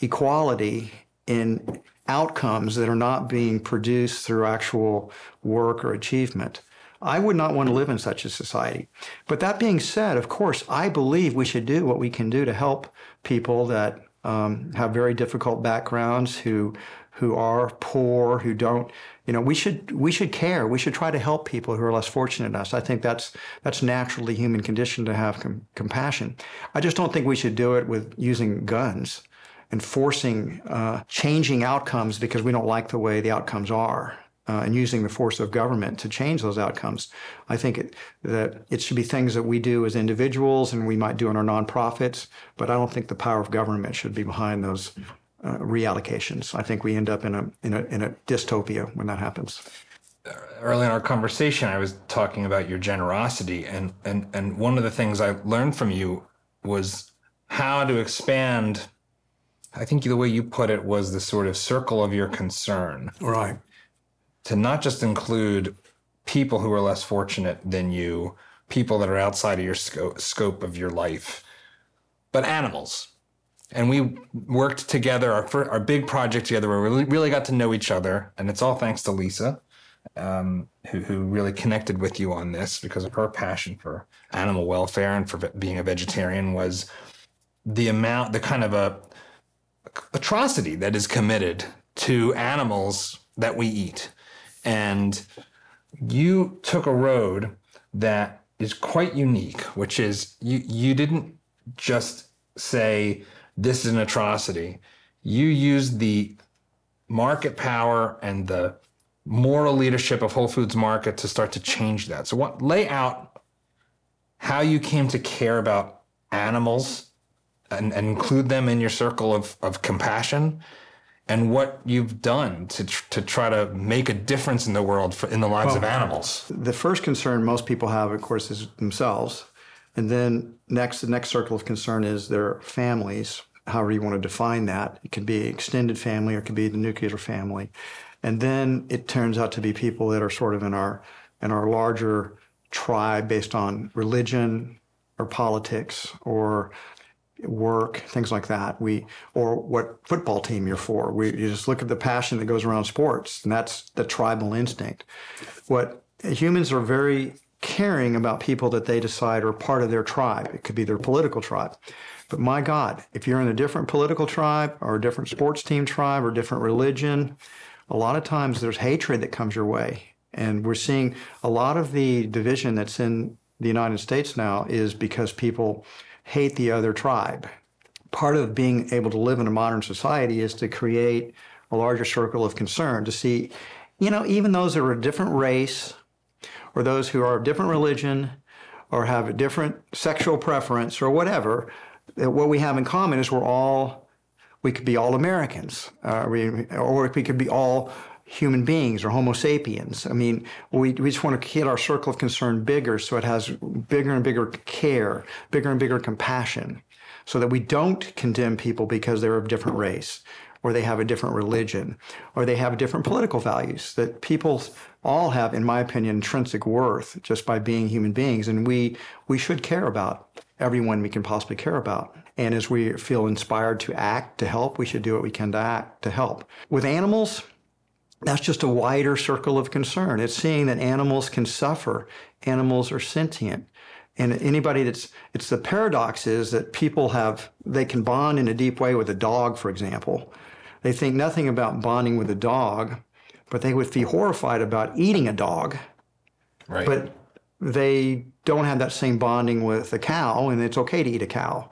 equality in outcomes that are not being produced through actual work or achievement. I would not want to live in such a society. But that being said, of course, I believe we should do what we can do to help people that um, have very difficult backgrounds, who who are poor, who don't you know, we should we should care. We should try to help people who are less fortunate than us. I think that's that's naturally human condition to have com- compassion. I just don't think we should do it with using guns and forcing uh, changing outcomes because we don't like the way the outcomes are. Uh, and using the force of government to change those outcomes. I think it, that it should be things that we do as individuals and we might do in our nonprofits, but I don't think the power of government should be behind those uh, reallocations. I think we end up in a, in a in a dystopia when that happens. Early in our conversation, I was talking about your generosity, and and and one of the things I learned from you was how to expand. I think the way you put it was the sort of circle of your concern, right? To not just include people who are less fortunate than you, people that are outside of your scope, scope of your life, but animals and we worked together our our big project together where we really, really got to know each other. And it's all thanks to lisa um, who, who really connected with you on this because of her passion for animal welfare and for being a vegetarian was the amount the kind of a atrocity that is committed to animals that we eat. And you took a road that is quite unique which is you you didn't just say this is an atrocity. You use the market power and the moral leadership of Whole Foods Market to start to change that. So, what lay out how you came to care about animals and, and include them in your circle of, of compassion and what you've done to tr- to try to make a difference in the world for, in the lives of animals. The first concern most people have, of course, is themselves. And then next, the next circle of concern is their families, however you want to define that. It could be extended family or it could be the nuclear family. And then it turns out to be people that are sort of in our in our larger tribe based on religion or politics or work, things like that. We or what football team you're for. We you just look at the passion that goes around sports, and that's the tribal instinct. What humans are very caring about people that they decide are part of their tribe. It could be their political tribe. But my God, if you're in a different political tribe or a different sports team tribe or different religion, a lot of times there's hatred that comes your way. And we're seeing a lot of the division that's in the United States now is because people hate the other tribe. Part of being able to live in a modern society is to create a larger circle of concern, to see, you know, even those that are a different race or those who are of different religion or have a different sexual preference or whatever, what we have in common is we're all, we could be all Americans, uh, we, or we could be all human beings or Homo sapiens. I mean, we, we just want to get our circle of concern bigger so it has bigger and bigger care, bigger and bigger compassion, so that we don't condemn people because they're of different race or they have a different religion or they have different political values. That people all have, in my opinion, intrinsic worth just by being human beings. And we, we should care about everyone we can possibly care about. And as we feel inspired to act to help, we should do what we can to act to help. With animals, that's just a wider circle of concern. It's seeing that animals can suffer, animals are sentient. And anybody that's, it's the paradox is that people have, they can bond in a deep way with a dog, for example. They think nothing about bonding with a dog, but they would be horrified about eating a dog. Right. But they don't have that same bonding with a cow, and it's okay to eat a cow.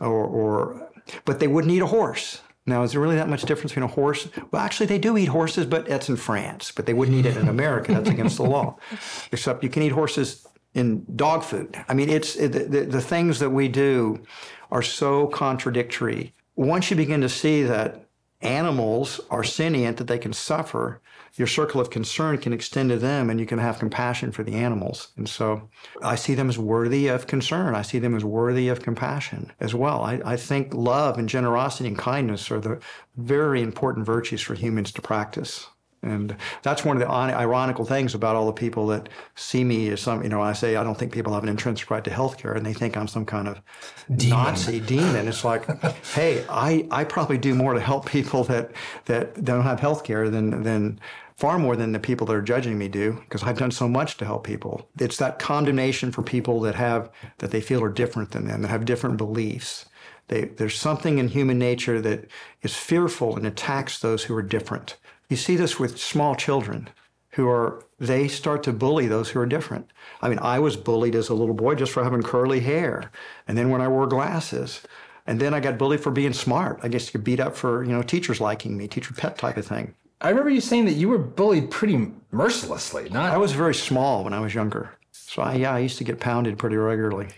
Or, or but they wouldn't eat a horse. Now, is there really that much difference between a horse? Well, actually, they do eat horses, but that's in France. But they wouldn't eat it in America. That's against the law. Except you can eat horses in dog food. I mean, it's it, the, the things that we do are so contradictory. Once you begin to see that animals are sentient, that they can suffer, your circle of concern can extend to them and you can have compassion for the animals. And so I see them as worthy of concern. I see them as worthy of compassion as well. I, I think love and generosity and kindness are the very important virtues for humans to practice. And that's one of the ironical things about all the people that see me as some, you know, I say I don't think people have an intrinsic right to health care and they think I'm some kind of demon. Nazi demon. It's like, hey, I, I probably do more to help people that, that don't have health care than, than far more than the people that are judging me do because I've done so much to help people. It's that condemnation for people that have, that they feel are different than them, that have different beliefs. They, there's something in human nature that is fearful and attacks those who are different. You see this with small children who are, they start to bully those who are different. I mean, I was bullied as a little boy just for having curly hair. And then when I wore glasses, and then I got bullied for being smart. I guess you could beat up for, you know, teachers liking me, teacher pet type of thing. I remember you saying that you were bullied pretty mercilessly. Not I was very small when I was younger. So I, yeah, I used to get pounded pretty regularly.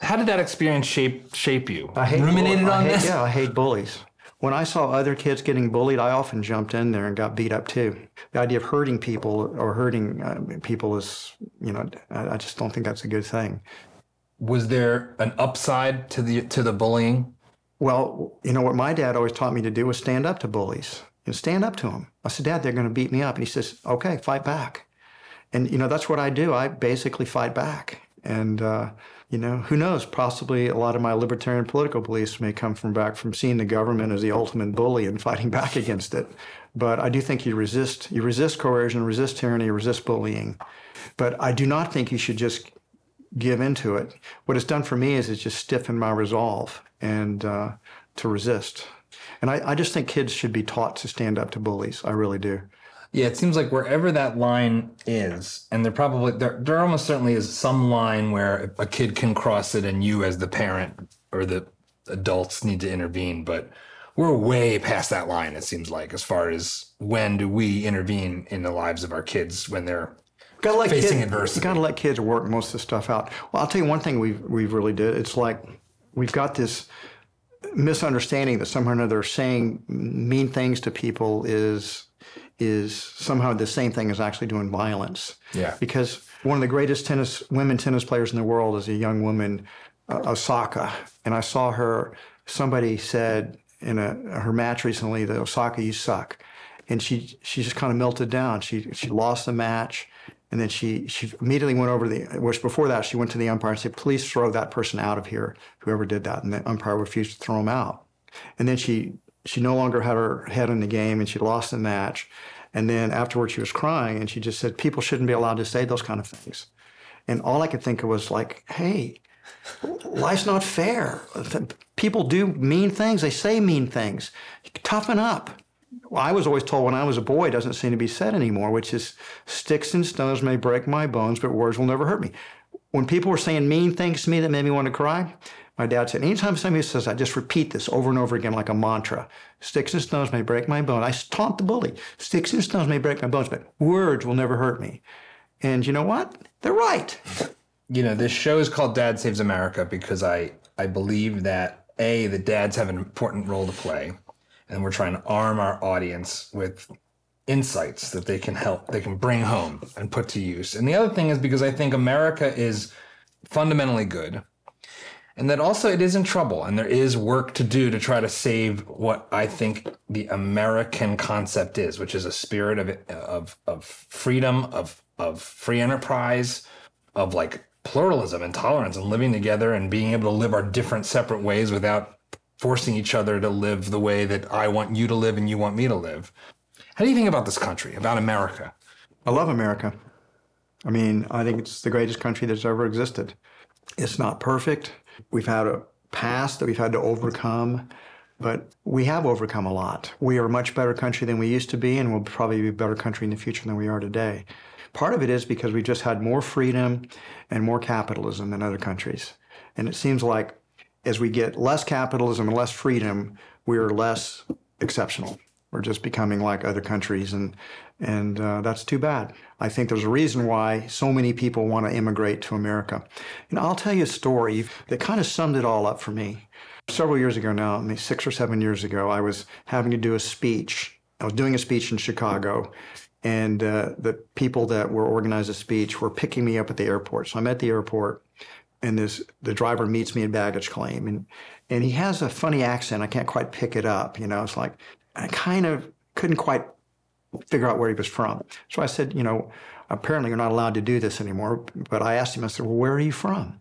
How did that experience shape shape you? I hate ruminated bull- on hate- this. Yeah, I hate bullies. When I saw other kids getting bullied, I often jumped in there and got beat up too. The idea of hurting people or hurting uh, people is, you know, I, I just don't think that's a good thing. Was there an upside to the to the bullying? Well, you know what my dad always taught me to do was stand up to bullies. You know, stand up to them. I said, Dad, they're going to beat me up, and he says, Okay, fight back. And you know that's what I do. I basically fight back. And uh, you know, who knows? Possibly a lot of my libertarian political beliefs may come from back from seeing the government as the ultimate bully and fighting back against it. But I do think you resist you resist coercion, resist tyranny, resist bullying. But I do not think you should just give into it. What it's done for me is it's just stiffened my resolve and uh, to resist. And I, I just think kids should be taught to stand up to bullies. I really do. Yeah, it seems like wherever that line is, and there probably there there almost certainly is some line where a kid can cross it, and you as the parent or the adults need to intervene. But we're way past that line. It seems like as far as when do we intervene in the lives of our kids when they're Gotta let facing kids, adversity. You got to let kids work most of the stuff out. Well, I'll tell you one thing we've we've really did. It's like we've got this misunderstanding that somehow or another saying mean things to people is is somehow the same thing as actually doing violence. Yeah. Because one of the greatest tennis women tennis players in the world is a young woman, uh, Osaka, and I saw her. Somebody said in a her match recently that Osaka, you suck, and she she just kind of melted down. She she lost the match. And then she she immediately went over to the which before that she went to the umpire and said, "Please throw that person out of here, whoever did that." And the umpire refused to throw him out. And then she she no longer had her head in the game and she lost the match. And then afterwards she was crying and she just said, "People shouldn't be allowed to say those kind of things." And all I could think of was like, "Hey, life's not fair. People do mean things. They say mean things. Toughen up." I was always told when I was a boy, it doesn't seem to be said anymore, which is sticks and stones may break my bones, but words will never hurt me. When people were saying mean things to me that made me want to cry, my dad said, anytime somebody says that, just repeat this over and over again like a mantra. Sticks and stones may break my bones. I taunt the bully. Sticks and stones may break my bones, but words will never hurt me. And you know what? They're right. You know, this show is called Dad Saves America because I, I believe that A, the dads have an important role to play and we're trying to arm our audience with insights that they can help they can bring home and put to use and the other thing is because i think america is fundamentally good and that also it is in trouble and there is work to do to try to save what i think the american concept is which is a spirit of of, of freedom of of free enterprise of like pluralism and tolerance and living together and being able to live our different separate ways without forcing each other to live the way that I want you to live and you want me to live. How do you think about this country, about America? I love America. I mean, I think it's the greatest country that's ever existed. It's not perfect. We've had a past that we've had to overcome, but we have overcome a lot. We are a much better country than we used to be, and we'll probably be a better country in the future than we are today. Part of it is because we just had more freedom and more capitalism than other countries. And it seems like as we get less capitalism and less freedom, we're less exceptional. We're just becoming like other countries, and and uh, that's too bad. I think there's a reason why so many people want to immigrate to America. And I'll tell you a story that kind of summed it all up for me. Several years ago now, I mean six or seven years ago, I was having to do a speech. I was doing a speech in Chicago, and uh, the people that were organizing the speech were picking me up at the airport. So I'm at the airport, and this the driver meets me in baggage claim and and he has a funny accent i can't quite pick it up you know it's like i kind of couldn't quite figure out where he was from so i said you know apparently you're not allowed to do this anymore but i asked him i said well where are you from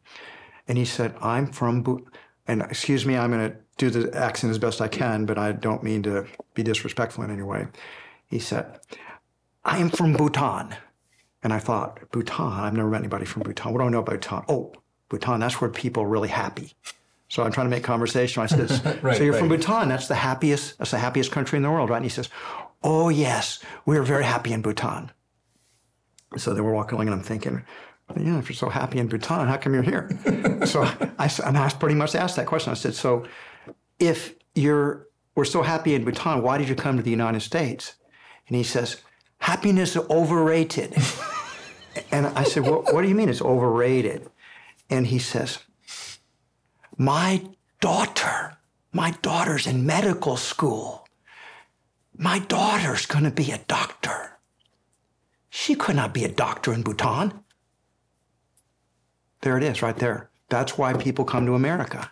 and he said i'm from Bu-, and excuse me i'm going to do the accent as best i can but i don't mean to be disrespectful in any way he said i am from bhutan and I thought, Bhutan, I've never met anybody from Bhutan. What do I know about Bhutan? Oh, Bhutan, that's where people are really happy. So I'm trying to make conversation. I said, right, "So you're right. from Bhutan? That's the happiest. That's the happiest country in the world, right?" And he says, "Oh yes, we are very happy in Bhutan." So they were walking along, and I'm thinking, "Yeah, if you're so happy in Bhutan, how come you're here?" so I, and I pretty much asked that question. I said, "So if you're we're so happy in Bhutan, why did you come to the United States?" And he says, "Happiness is overrated." and I said, well, "What do you mean it's overrated?" And he says, My daughter, my daughter's in medical school. My daughter's going to be a doctor. She could not be a doctor in Bhutan. There it is, right there. That's why people come to America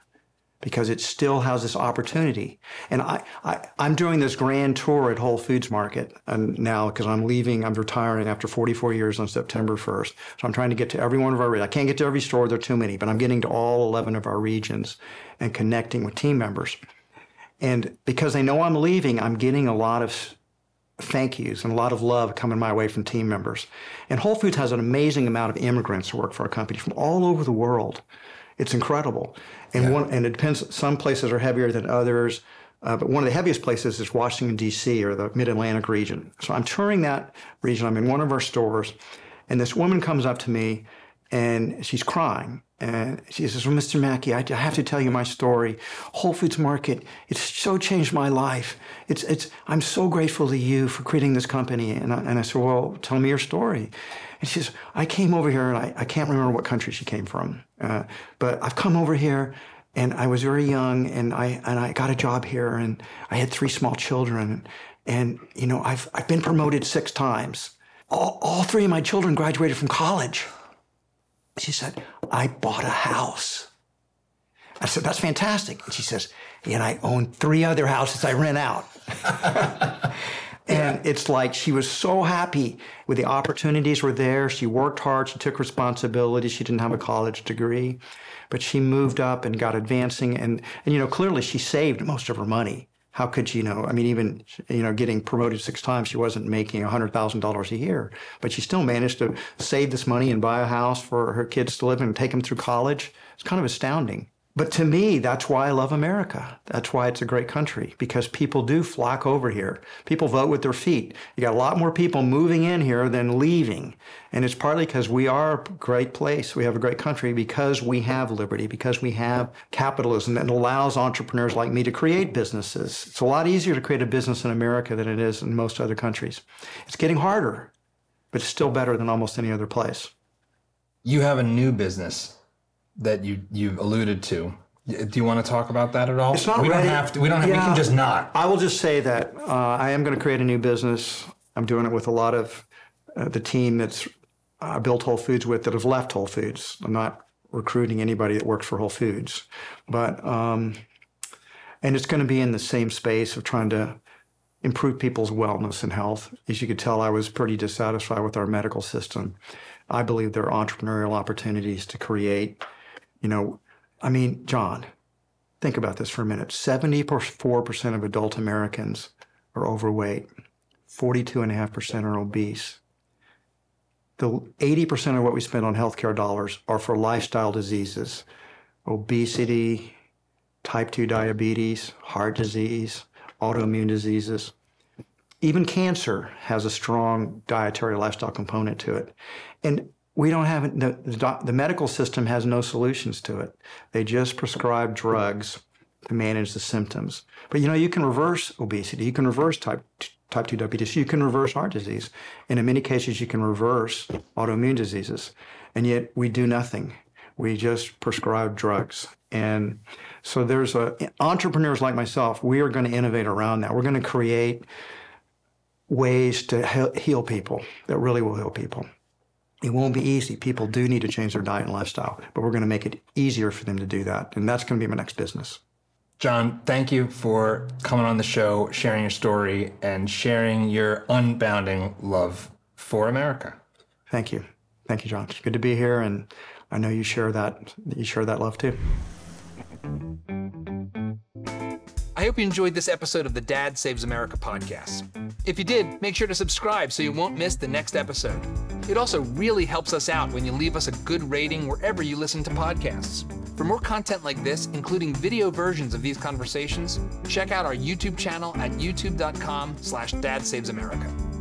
because it still has this opportunity. And I, I, am doing this grand tour at Whole Foods Market and now because I'm leaving, I'm retiring after 44 years on September 1st. So I'm trying to get to every one of our, I can't get to every store, there are too many, but I'm getting to all 11 of our regions and connecting with team members. And because they know I'm leaving, I'm getting a lot of thank yous and a lot of love coming my way from team members. And Whole Foods has an amazing amount of immigrants who work for our company from all over the world. It's incredible. And yeah. one and it depends. Some places are heavier than others. Uh, but one of the heaviest places is Washington D.C. or the Mid Atlantic region. So I'm touring that region. I'm in one of our stores, and this woman comes up to me, and she's crying, and she says, "Well, Mr. Mackey, I, I have to tell you my story. Whole Foods Market, it's so changed my life. It's it's. I'm so grateful to you for creating this company." And I, and I said, "Well, tell me your story." And she says, I came over here and I, I can't remember what country she came from, uh, but I've come over here and I was very young, and I and I got a job here, and I had three small children, and you know I've I've been promoted six times. All, all three of my children graduated from college. She said, I bought a house. I said, That's fantastic. And she says, And I own three other houses I rent out. and it's like she was so happy with the opportunities were there. She worked hard. She took responsibility. She didn't have a college degree, but she moved up and got advancing. And, and you know, clearly she saved most of her money. How could she, know? I mean, even you know, getting promoted six times, she wasn't making hundred thousand dollars a year, but she still managed to save this money and buy a house for her kids to live in and take them through college. It's kind of astounding. But to me, that's why I love America. That's why it's a great country because people do flock over here. People vote with their feet. You got a lot more people moving in here than leaving. And it's partly because we are a great place. We have a great country because we have liberty, because we have capitalism that allows entrepreneurs like me to create businesses. It's a lot easier to create a business in America than it is in most other countries. It's getting harder, but it's still better than almost any other place. You have a new business that you you've alluded to. Do you want to talk about that at all? It's not we ready. don't have to. We don't. Have, We can just not. I will just say that uh, I am going to create a new business. I'm doing it with a lot of uh, the team that's uh, built Whole Foods with that have left Whole Foods. I'm not recruiting anybody that works for Whole Foods, but um, and it's going to be in the same space of trying to improve people's wellness and health. As you could tell, I was pretty dissatisfied with our medical system. I believe there are entrepreneurial opportunities to create. You know, I mean, John, Think about this for a minute. 74% of adult Americans are overweight. 42.5% are obese. The 80% of what we spend on healthcare dollars are for lifestyle diseases, obesity, type 2 diabetes, heart disease, autoimmune diseases. Even cancer has a strong dietary lifestyle component to it. And we don't have the, the, medical system has no solutions to it. They just prescribe drugs to manage the symptoms. But you know, you can reverse obesity, you can reverse type type 2 diabetes, you can reverse heart disease, and in many cases you can reverse autoimmune diseases. And yet we do nothing. We just prescribe drugs. And so there's a entrepreneurs like myself, we are going to innovate around that. We're going to create ways to heal people that really will heal people. It won't be easy. People do need to change their diet and lifestyle, but we're going to make it easier for them to do that. And that's going to be my next business. John, thank you for coming on the show, sharing your story, and sharing your unbounding love for America. Thank you. Thank you, John. It's good to be here. And I know you share that, you share that love too. I hope you enjoyed this episode of the Dad Saves America podcast. If you did, make sure to subscribe so you won't miss the next episode. It also really helps us out when you leave us a good rating wherever you listen to podcasts. For more content like this, including video versions of these conversations, check out our YouTube channel at youtube.com slash dadsavesamerica.